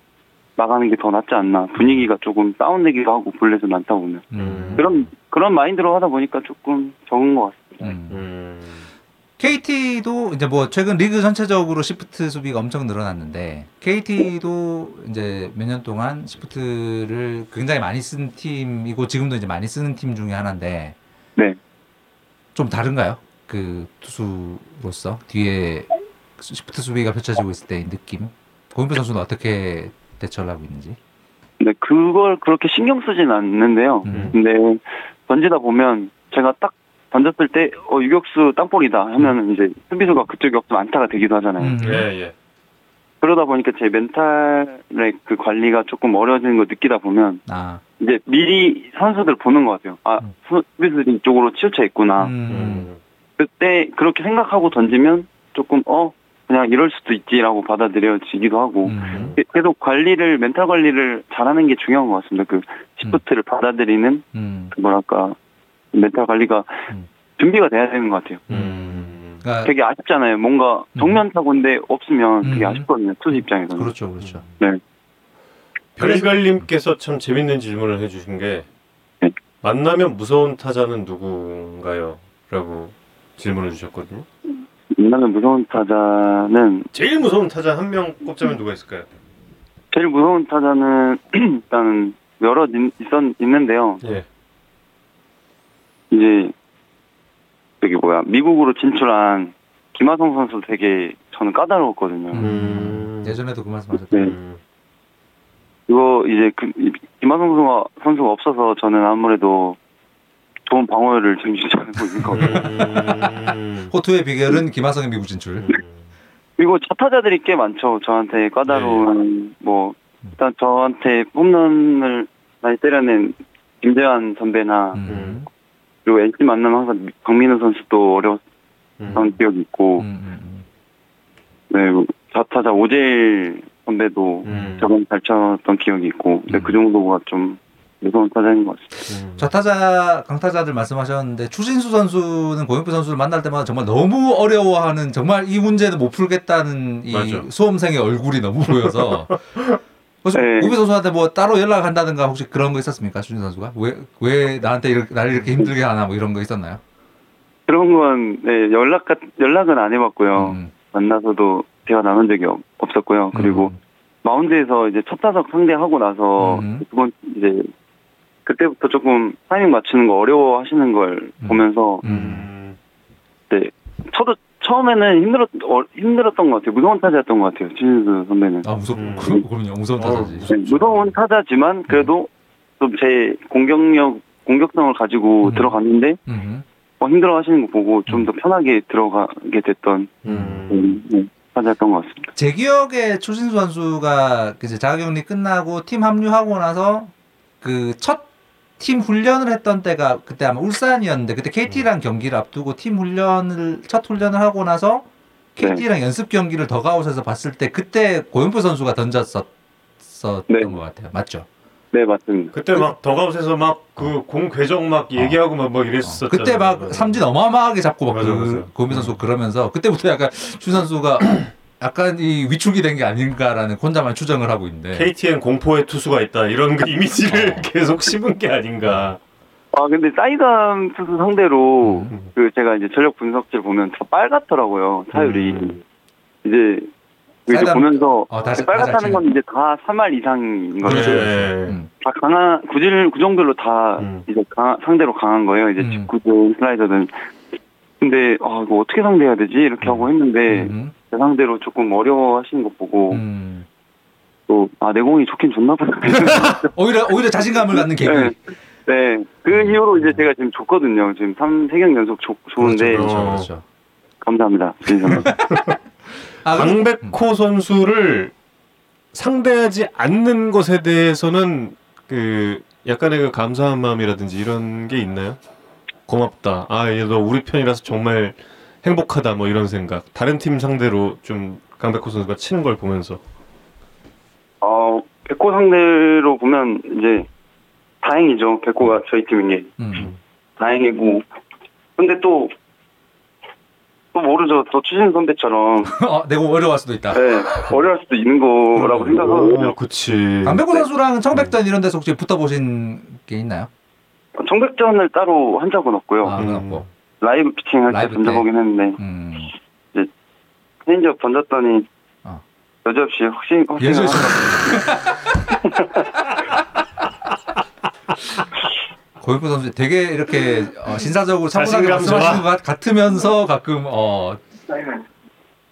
나가는 게 더 낫지 않나 분위기가 조금 다운되기도 하고 볼넷을 많다 보면 음. 그런 그런 마인드로 하다 보니까 조금 적은 것 같습니다. 음. 음. KT도 이제 뭐 최근 리그 전체적으로 시프트 수비가 엄청 늘어났는데 KT도 이제 몇 년 동안 시프트를 굉장히 많이 쓴 팀이고 지금도 이제 많이 쓰는 팀 중에 하나인데 네. 좀 다른가요? 그 투수로서 뒤에 시프트 수비가 펼쳐지고 있을 때의 느낌. 고영표 선수는 어떻게 대처를 하고 있는지. 근데 그걸 그렇게 신경 쓰진 않는데요. 음. 근데 던지다 보면 제가 딱 던졌을 때 어, 유격수 땅볼이다 하면 이제 수비수가 그쪽이 없으면 안타가 되기도 하잖아요. 음. 예, 예. 그러다 보니까 제 멘탈의 그 관리가 조금 어려워지는 걸 느끼다 보면 아. 이제 미리 선수들 보는 것 같아요. 아, 음. 수- 수비수들이 이쪽으로 치우쳐 있구나. 음. 음. 그때 그렇게 생각하고 던지면 조금 어 그냥 이럴 수도 있지라고 받아들여지기도 하고 음. 게- 계속 관리를 멘탈 관리를 잘하는 게 중요한 것 같습니다. 그 시프트를 받아들이는 음. 그 뭐랄까 멘탈 관리가 음. 준비가 돼야 되는 것 같아요. 음. 그러니까 되게 아쉽잖아요. 뭔가 정면 타고인데 없으면 되게 음. 아쉽거든요. 투수 입장에서는. 그렇죠, 그렇죠. 별갈님께서 참 재밌는 질문을 해주신 게 네. 만나면 무서운 타자는 누군가요? 라고 질문을 주셨거든요. 만나면 무서운 타자는 제일 무서운 타자 한 명 꼽자면 누가 있을까요? 제일 무서운 타자는 일단 여러 있었 있는데요. 예. 이제 여기 뭐야 미국으로 진출한 김하성 선수 되게 저는 까다로웠거든요. 음. 예전에도 그 말씀하셨죠. 네. 음. 이거 이제 그 이- 김하성 선수가, 선수가 없어서 저는 아무래도 좋은 방어를 유지하고 있는 것 같아요. 음. 호투의 비결은 김하성의 미국 진출. 그리고 차타자들이 꽤 많죠. 저한테 까다로운 뭐 일단 저한테 홈런을 많이 때려낸 김재환 선배나 음. 그리고 NC 만나면 항상 박민우 선수도 어려웠던 음. 기억이 있고 음, 음, 음. 네, 뭐 좌타자 오재일 선배도 음. 저번 잘 쳤던 기억이 있고 근데 음. 그 정도가 좀 무서운 타자인 것 같습니다. 음. 좌타자, 강타자들 말씀하셨는데 추신수 선수는 고영표 선수를 만날 때마다 정말 너무 어려워하는 정말 이 문제는 못 풀겠다는 이 맞아. 수험생의 얼굴이 너무 보여서 혹시 네. 고영표 선수한테 뭐 따로 연락한다든가 혹시 그런 거 있었습니까 추신수 선수가 왜 왜 나한테 이렇게 나를 이렇게 힘들게 하나 뭐 이런 거 있었나요? 그런 건 네, 연락 같- 연락은 안 해봤고요. 음. 만나서도 대화 나눈 적이 없- 없었고요. 그리고 음. 마운드에서 이제 첫 타석 상대하고 나서 음. 두번 이제 그때부터 조금 타이밍 맞추는 거 어려워 하시는 걸 음. 보면서 음. 네, 저도 처음에는 힘들었 어, 힘들었던 것 같아요. 무서운 타자였던 것 같아요. 진수 선배는 아 무섭 음. 그, 그럼요 무서운 어, 타자지. 무섭- 네, 무서운 타자지만 그래도 좀제 공격력 공격성을 가지고 음. 들어갔는데 음. 어, 힘들어 하시는 거 보고 좀 더 편하게 들어가게 됐던 음. 음, 네, 타자였던 것 같습니다. 제 기억에 추신수 선수가 이제 자가격리 끝나고 팀 합류하고 나서 그첫 팀 훈련을 했던 때가 그때 아마 울산이었는데 그때 KT랑 경기를 앞두고 팀 훈련을 첫 훈련을 하고 나서 KT랑 연습 경기를 더가웃에서 봤을 때 그때 고영표 선수가 던졌었던 네. 것 같아요. 맞죠? 네 맞습니다. 그때 막 더가웃에서 막 그공 궤적 막 얘기하고 막, 막 어, 이랬었잖아요. 그때 막 삼진 어마어마하게 잡고 막 맞아, 그 맞아. 고영표 선수 그러면서 그때부터 약간 추 선수가 약간 이 위축이 된 게 아닌가라는 혼자만 추정을 하고 있는데 KTN 공포의 투수가 있다 이런 그 이미지를 어. 계속 심은 게 아닌가. 아 근데 사이담 투수 상대로 음. 그 제가 이제 전력 분석지를 보면 다 빨갛더라고요 타율이 음. 이제 이제 사이담- 보면서 어, 다시- 빨갛다는 다시 건 이제 다 3할 이상인 거죠. 네. 음. 다 강한 구질 구종별로 다 음. 이제 강, 상대로 강한 거예요. 이제 음. 직구든 슬라이더든. 근데 아 이거 어떻게 상대해야 되지 이렇게 하고 했는데 음. 제 상대로 조금 어려워하시는 거 보고 음. 또아 내 공이 좋긴 좋나 보다. 오히려 오히려 자신감을 갖는 계기. 네. 네. 그 이후로 이제 제가 지금 좋거든요. 지금 3, 3경 연속 좋, 좋은데 그렇죠, 어. 그렇죠. 감사합니다. 진심으로. 아, 강백호 선수를 상대하지 않는 것에 대해서는 그 약간의 그 감사한 마음이라든지 이런 게 있나요? 고맙다. 아, 얘 너 우리 편이라서 정말 행복하다. 뭐 이런 생각. 다른 팀 상대로 좀 강백호 선수가 치는 걸 보면서. 어, 백호 상대로 보면 이제 다행이죠. 백호가 저희 팀인 게 음. 다행이고. 근데 또, 또 모르죠. 또 추신수 선배처럼 어, 내가 어려울 수도 있다. 네, 어려울 수도 있는 거라고 생각하거든요. 오, 그치. 강백호 선수랑 청백전 이런 데서 혹시 붙어보신 게 있나요? 청백전을 따로 한 적은 없고요. 아, 음. 그렇고. live pitching 할 때. 던져보긴 했는데 음. 체인지업 던졌더니 어. 여지없이 확신 확신 예술 씨. 고영표 선수 되게 이렇게 어, 신사적으로 차분하게 말씀하시는 좋아. 것 같- 같으면서 가끔 어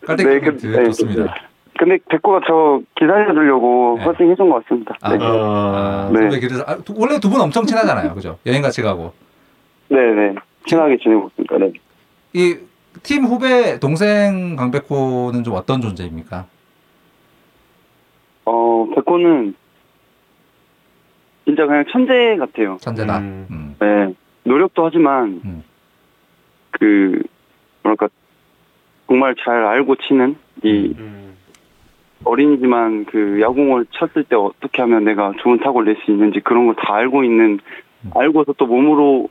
깔때기 네, 네, 그- 네. 좋습니다. 근데 백구가 저 기다려주려고 네. 허팅 해준 것 같습니다. 아, 네. 아, 네. 선배 길에서 아, 두- 원래 두 분 엄청 친하잖아요, 그죠? 여행 같이 가고 네네 친하게 지내고 있습니다. 네. 이팀 후배 동생 강백호는 좀 어떤 존재입니까? 어 백호는 진짜 그냥 천재 같아요. 천재다. 음. 음. 네 노력도 하지만 음. 그 뭐랄까 정말 잘 알고 치는 이 음. 어린이지만 그 야구공을 쳤을 때 어떻게 하면 내가 좋은 타구를 낼 수 있는지 그런 걸 다 알고 있는 음. 알고서 또 몸으로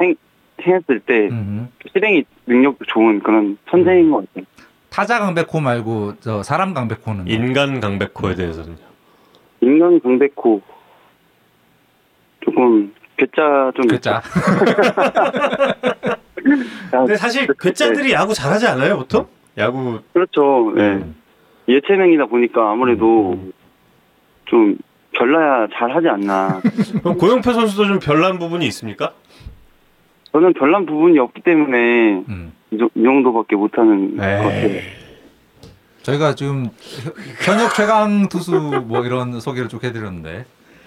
행, 행했을 때 음. 실행이 능력도 좋은 그런 천재인 것 같아요. 타자 강백호 말고 저 사람 강백호는 인간 강백호에 대해서는요. 인간 강백호 조금 괴짜 좀. 야, 근데 사실 괴짜들이 야구 잘하지 않아요, 보통? 야구 그렇죠. 네. 음. 예체능이다 보니까 아무래도 음. 좀 별나야 잘 하지 않나. 그럼 고영표 선수도 좀 별난 부분이 있습니까? 저는 별난 부분이 없기 때문에 음. 이, 정- 정도밖에 못하는 것 같아요. 저희가 지금 혀- 현역 최강 투수 뭐 이런 소개를 쭉 해드렸는데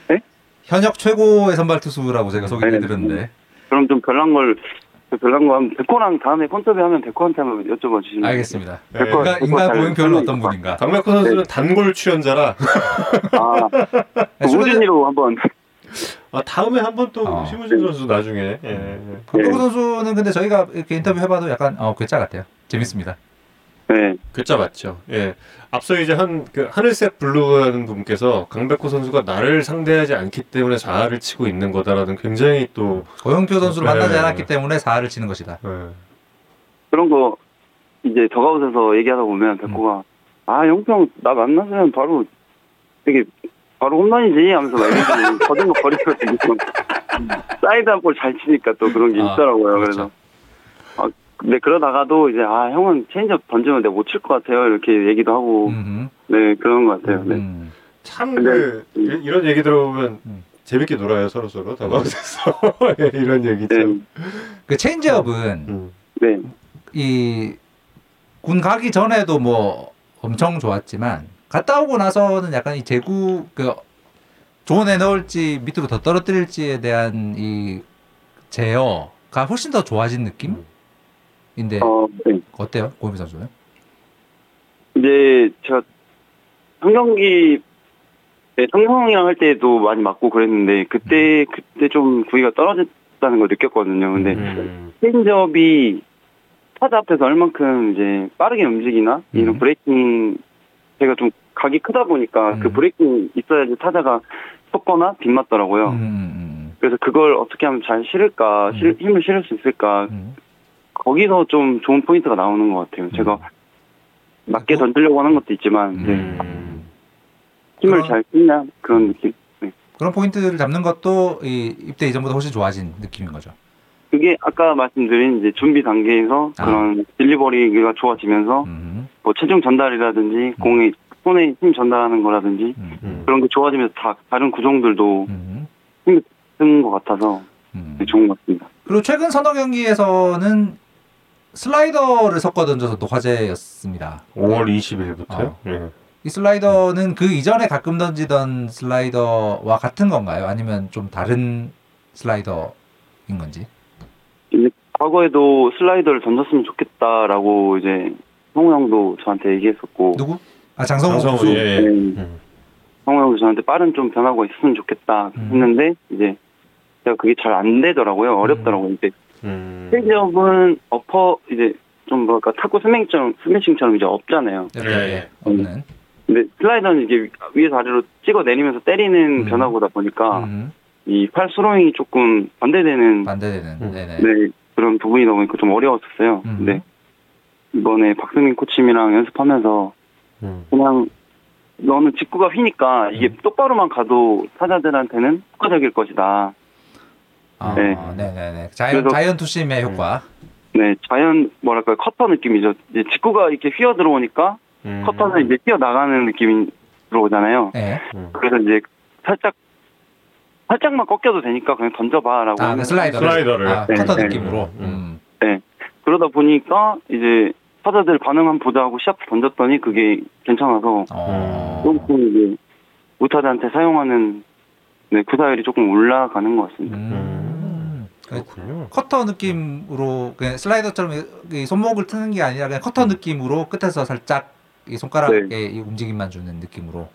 네? 현역 최고의 선발 투수라고 제가 소개해드렸는데 그럼 좀 별난 걸 별난 거 하면 백호랑 다음에 폰터비 하면 백호한테 한번 여쭤봐 주시면 알겠습니다. 네. 백호- 인간, 인간 잘 고영표는 어떤 분인가? 강백호 선수는 단골 출연자라 아, 네, 우진이로 한번 아, 다음에 한번 또 어. 심우진 선수 나중에 예. 강백호 네. 선수는 근데 저희가 이렇게 인터뷰 해봐도 약간 어, 괴짜 같아요. 재밌습니다. 네. 글자 맞죠. 예. 앞서 이제 한 그 하늘색 블루라는 분께서 강백호 선수가 나를 상대하지 않기 때문에 자아를 치고 있는 거다라는 굉장히 또 고영표 선수를 네. 만나지 않았기 때문에 4할을 치는 것이다. 예. 그런 거 이제 더그아웃에서 얘기하다 보면 백호가 아 영표 형 나 만났으면 바로 되게 바로 홈런이지 하면서 막 이렇게 거든 거 버리거든요. 사이드암 볼 잘 치니까 또 그런 게 아, 있더라고요. 그렇죠. 그래서 아, 근데 그러다가도 이제 아 형은 체인지업 던지면 내가 못 칠 것 같아요 이렇게 얘기도 하고 음흠. 네 그런 것 같아요. 네. 음. 참그 이런 얘기 들어보면 음. 재밌게 놀아요 서로 서로 다가오면서 예, 이런 얘기 네, 참. 그 체인지업은 음. 네, 이군 가기 전에도 뭐 엄청 좋았지만 갔다 오고 나서는 약간 이 제구 그 존에 넣을지 밑으로 더 떨어뜨릴지에 대한 이 제어가 훨씬 더 좋아진 느낌인데 어, 네. 어때요 고영표 선수는? 이제 제가 한 경기 네, 성형이랑 할 때도 많이 맞고 그랬는데 그때 그때 좀 구위가 떨어졌다는 걸 느꼈거든요. 근데 음. 체인지업이 타자 앞에서 얼만큼 이제 빠르게 움직이나 이런 음. breaking 제가 좀 각이 크다 보니까 음. 그 breaking 있어야지 타자가 섰거나 빗맞더라고요. 음, 음, 그래서 그걸 어떻게 하면 잘 실을까, 실- 음. 힘을 실을 수 있을까 음, 거기서 좀 좋은 포인트가 나오는 것 같아요. 제가 낮게 뭐- 던지려고 하는 것도 있지만 음. 네, 음. 힘을 그런- 잘 쓰냐 그런 느낌. 네. 그런 포인트를 잡는 것도 이 입대 이전보다 훨씬 좋아진 느낌인 거죠. 그게 아까 말씀드린 이제 준비 단계에서 아. 그런 딜리버리가 좋아지면서 음, 뭐 체중 전달이라든지 공에 손에 힘 전달하는 거라든지 음, 음. 그런 게 좋아지면서 다 다른 구종들도 음, 쓰는 것 같아서 음. 네, 좋은 것 같습니다. 그리고 최근 선호 경기에서는 슬라이더를 섞어 던져서 또 화제였습니다. 5월 20일부터요. 어. 예. 이 슬라이더는 그 이전에 가끔 던지던 슬라이더와 같은 건가요? 아니면 좀 다른 슬라이더인 건지? 이제 과거에도 슬라이더를 던졌으면 좋겠다라고 이제 성우 형도 저한테 얘기했었고 누구? 아 장성호, 선수. 예. 네, 음. 성우 형도 저한테 빠른 좀 변화가 있으면 좋겠다 음. 했는데 이제 제가 그게 잘 안 되더라고요. 어렵더라고요. 이제 음. 스테이지업은 어퍼 이제 좀 뭐랄까 타구 스매싱처럼 스매싱처럼 이제 없잖아요. 이렇게 예. 없는. 근데 슬라이더는 이게 위- 위에서 아래로 찍어 내리면서 때리는 음. 변화보다 보니까 음, 이 팔 스로잉이 조금 반대되는 반대되는. 음. 네네. 네, 그런 부분이 너무 좀 어려웠었어요. 음. 근데 이번에 박승민 코치님이랑 연습하면서 음. 그냥 너는 직구가 휘니까 이게 음. 똑바로만 가도 타자들한테는 효과적일 것이다. 아, 네. 네네네. 자이언, 그래서- 자이언 투심의 효과. 네, 자연 뭐랄까 커터 느낌이죠. 이제 직구가 이렇게 휘어 들어오니까 음. 커터는 이제 휘어 나가는 느낌이 들어오잖아요. 네. 그래서 이제 살짝 살짝만 꺾여도 되니까 그냥 던져봐라고. 아, 그 슬라이더를. 슬라이더를. 아, 네, 커터 네. 느낌으로. 음. 음. 네. 그러다 보니까 이제 타자들 반응 한번 보자 하고 시합 던졌더니 그게 괜찮아서 어. 조금 이제 우타자한테 사용하는 네, 구사율이 조금 올라가는 것 같습니다. 음. 그렇군요. 커터 느낌으로 그냥 슬라이더처럼 이 손목을 트는 게 아니라 그냥 커터 느낌으로 끝에서 살짝 이 손가락에 이 움직임만 주는 느낌으로.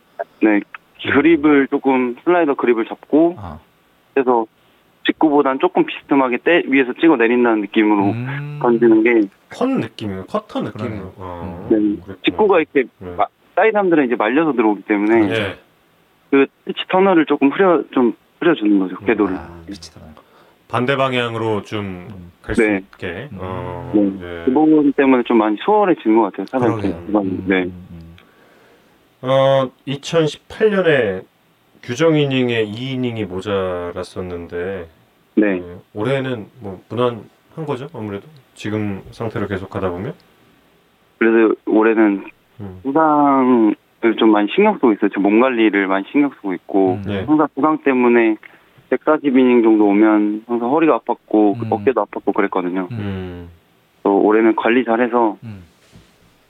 네. 그립을 조금 슬라이더 그립을 잡고 아. 그래서 직구보단 조금 비스듬하게 때 위에서 찍어 내린다는 느낌으로 음. 던지는 게컨 느낌이에요. 커터 느낌으로. 그러네요. 어, 네. 그랬구나. 직구가 이렇게 네. 마- 사이드암들은 이제 말려서 들어오기 때문에 예. 그 피치 터널을 조금 흐려 좀 흐려주는 거죠 궤도를. 아. 반대 방향으로 좀 갈수 네. 있게. 음. 어, 네. 예. 그 부분 때문에 좀 많이 수월해진 것 같아요. 사람들. 네. 음, 음. 어, 2018년에 규정 이닝에 2이닝이 모자랐었는데 네. 예, 올해는 뭐 무난한 거죠 아무래도 지금 상태로 계속하다 보면. 그래서 올해는 음. 부상을 좀 많이 신경 쓰고 있어요. 몸 관리를 많이 신경 쓰고 있고 음. 예. 항상 부상 때문에 140 이닝 정도 오면 항상 허리가 아팠고 음. 어깨도 아팠고 그랬거든요. 음. 음. 또 올해는 관리 잘해서 음.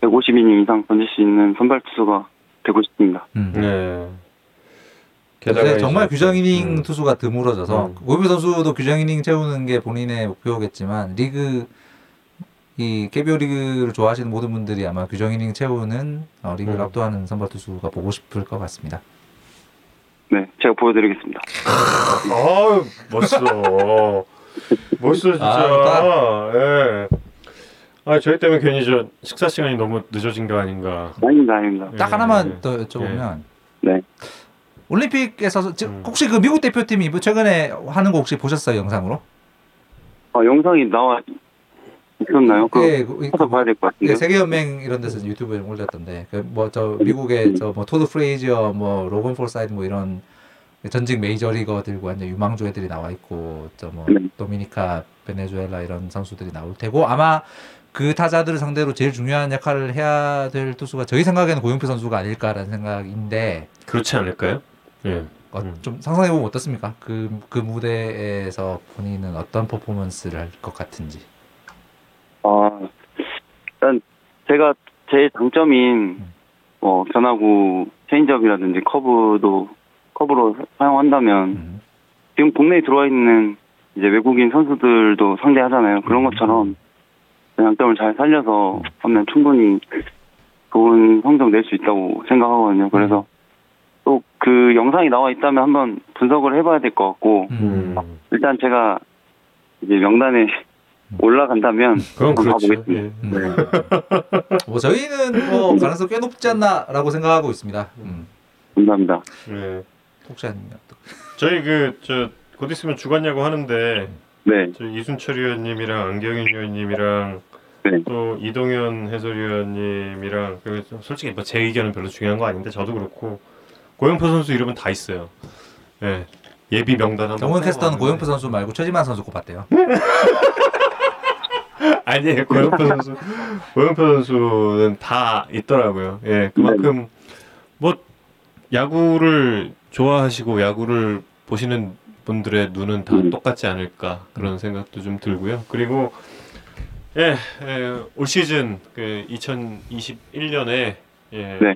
150 이닝 이상 던질 수 있는 선발 투수가 되고 싶습니다. 음. 네. 요새 정말 규정 이닝 음. 투수가 드물어져서 음. 고비 선수도 규정 이닝 채우는 게 본인의 목표겠지만 리그 이 KBO 리그를 좋아하시는 모든 분들이 아마 규정 이닝 채우는 어, 리그를 음. 압도하는 선발 투수가 보고 싶을 것 같습니다. 네, 제가 보여드리겠습니다. 아 멋있어. 멋있어 진짜. 아, 예. 아 저희 때문에 괜히 저 식사 시간이 너무 늦어진 거 아닌가. 아닙니다, 아닙니다. 딱 예. 하나만 더 여쭤보면 네. 올림픽에서 지- 음. 혹시 그 미국 대표팀이 이번 최근에 하는 거 혹시 보셨어요 영상으로? 아, 영상이 나와 있었나요? 그거 예, 그- 찾아 봐야 될 것 같은데. 예, 세계 연맹 이런 데서 유튜브에 올렸던데 그 뭐저 미국의 저뭐 토드 프레이저 뭐 로건 포사이드 뭐 이런 전직 메이저리거들과 완전 유망주 애들이 나와 있고 저뭐 네. 도미니카 베네수엘라 이런 선수들이 나올 테고 아마 그 타자들을 상대로 제일 중요한 역할을 해야 될 투수가 저희 생각에는 고영표 선수가 아닐까라는 생각인데 그렇지 않을까요? 예. 어, 음. 좀 상상해 보면 어떻습니까? 그그 무대에서 본인은 어떤 퍼포먼스를 할 것 같은지. 아, 일단 제가 제 장점인 음. 뭐 변화구 체인지업이라든지 커브도 커브로 사용한다면 음. 지금 국내에 들어와 있는 이제 외국인 선수들도 상대하잖아요. 그런 음. 것처럼 그 장점을 잘 살려서 하면 충분히 좋은 성적 낼 수 있다고 생각하거든요. 그래서 또 그 영상이 나와 있다면 한번 분석을 해봐야 될 것 같고 음. 음. 일단 제가 이제 명단에 올라간다면 그건 한번 그렇죠. 가보겠습니다. 예. 음. 뭐 저희는 뭐 가능성 꽤 높지 않나라고 생각하고 있습니다. 음. 감사합니다. 예. 혹시 아니면 또. 저희 그 저 곧 있으면 주간야구 하는데 네, 저 이순철 의원님이랑 안경인 의원님이랑 네. 또 이동현 해설위원님이랑 그리고 좀 솔직히 뭐 제 의견은 별로 중요한 거 아닌데 저도 그렇고 고영표 선수 이름은 다 있어요. 예. 예비 명단 한번. 정원 캐스터는. 고영표 선수 말고 최지만 선수 꼽았대요. 아니에요. 고영표 선수. 고영표 선수는 다 있더라고요. 예. 그만큼 뭐 야구를 좋아하시고 야구를 보시는 분들의 눈은 다 음. 똑같지 않을까 그런 생각도 좀 들고요. 그리고 예, 예, 올 시즌 그 2021년에 예, 네.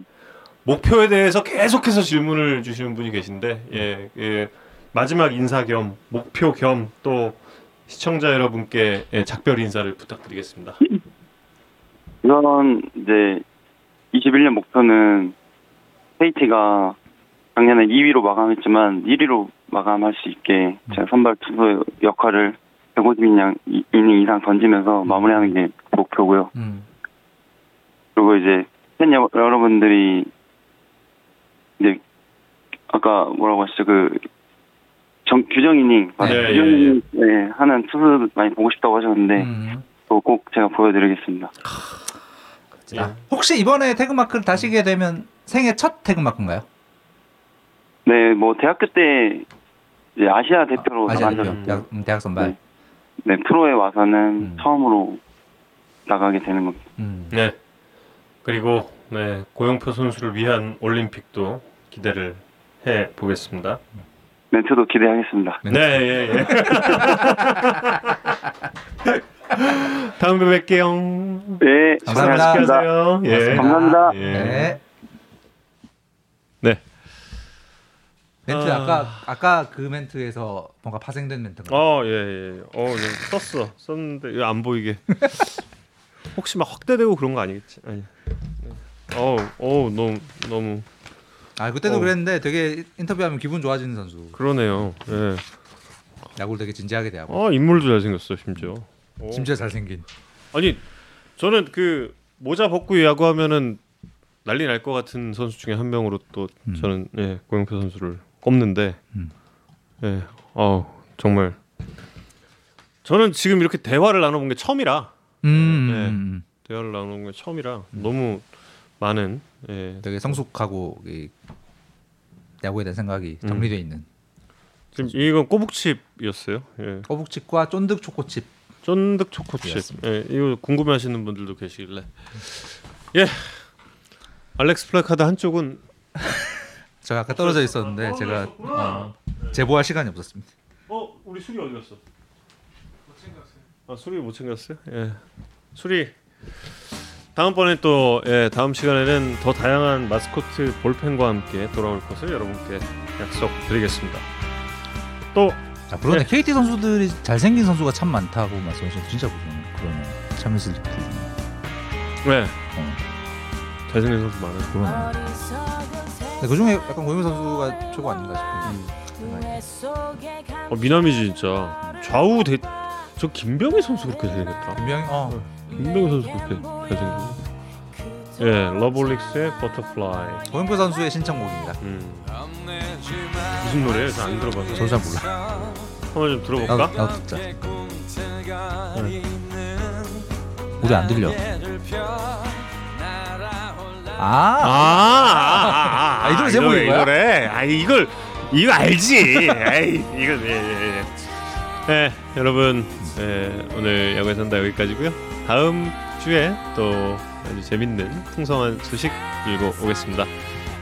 목표에 대해서 계속해서 질문을 주시는 분이 계신데 예, 예, 마지막 인사 겸 목표 겸 또 시청자 여러분께 예, 작별 인사를 부탁드리겠습니다. 우선 이제 21년 목표는 KT가 작년에 2위로 마감했지만 1위로 마감할 수 있게 제가 선발 투수 역할을 150이닝 이닝 이상 던지면서 마무리하는 게 목표고요. 음. 그리고 이제 팬 여- 여러분들이 이제 아까 뭐라고 하시죠 그 정, 규정 이닝 맞아요. 네, 규정 예, 예. 이닝 네, 하는 투수 많이 보고 싶다고 하셨는데 음. 또꼭 제가 보여드리겠습니다. 자, 혹시 이번에 태그마크를 다시게 되면 생애 첫 태그마크인가요? 네, 뭐 대학교 때 이제 아시아 대표로 아시아 나간 대표 적 대학, 음, 대학 선발. 네. 네, 프로에 와서는 음. 처음으로 나가게 되는 겁니다. 음. 네. 그리고 네 고영표 선수를 위한 올림픽도 기대를 해 보겠습니다. 멘트도 기대하겠습니다. 네. 네, 예, 예. 다음에 뵐게요. 네, 감사합니다. 수고하셨습니다. 하세요. 예. 감사합니다. 예. 네. 네. 멘트 아. 아... 까 아까 그 멘트에서 뭔가 파생된 멘트인가? 어, 예, 예. 어, 네, 썼어. 썼는데 이거 안 보이게. 혹시 막 확대되고 그런 거 아니겠지? 아니. 어, 어, 너무 너무 아 그때도 어. 그랬는데 되게 인터뷰하면 기분 좋아지는 선수. 그러네요. 예. 야구를 되게 진지하게 대하고 아, 인물도 잘생겼어, 심지어. 어. 심지어 잘생긴. 아니, 저는 그 모자 벗고 야구하면은 난리 날 것 같은 선수 중에 한 명으로 또 음. 저는 예, 고영표 선수를 꼽는데 음. 예. 어, 정말 저는 지금 이렇게 대화를 나눠본 게 처음이라 음, 네. 음, 대화를 나누는 게 처음이라 너무 많은 예. 음. 되게 성숙하고 이 야구에 대한 생각이 음. 정리돼 있는 지금 이건 꼬북칩이었어요. 예. 꼬북칩과 쫀득 초코칩. 쫀득 초코칩. 예, 이거 궁금해하시는 분들도 계시길래. 예. 알렉스 플래카드 한쪽은 제가 아까 떨어져 있었는데 제가 어, 제보할 시간이 없었습니다. 어, 우리 술이 어디 갔어? 못 챙겼어요. 아, 술이 못 챙겼어요? 예. 술이 다음번에 또 예, 다음 시간에는 더 다양한 마스코트 볼펜과 함께 돌아올 것을 여러분께 약속드리겠습니다. 또 자, 그런데 네. KT 선수들이 잘생긴 선수가 참 많다고 말씀하셨는데 진짜 그러네. 그러네. 리그 중에. 네. 어, 잘생긴 선수 많아요. 그러네. 근데 그 중에 약간 고영민 선수가 최고 아닌가 싶은 생각이. 어, 미남이지 진짜. 좌우 대... 저 김병희 선수 그렇게 잘생겼다. 분명히 어 김병희 선수 그렇게 잘생겼네. 예, 러브홀릭스의 Butterfly. 고영표 선수의 신청곡입니다. 음. 무슨 노래예요? 저 안 들어봐서. 저도 잘 몰라. 한번 좀 들어볼까? 나도, 나도 듣자. 우리 안 들려. 아, 아, 아, 아, 아, 이 노래 제목이 이? 노래. 아, 이걸 이거 알지. 아이, 이거 예, 예, 예. 네, 여러분, 예, 오늘 야구의 산다 여기까지고요. 다음 주에 또 아주 재밌는 풍성한 소식 들고 오겠습니다.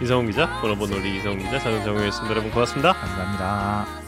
이성훈 기자, 번호번 놀리 이성훈 기자, 저는 정우였습니다. 여러분 고맙습니다. 감사합니다.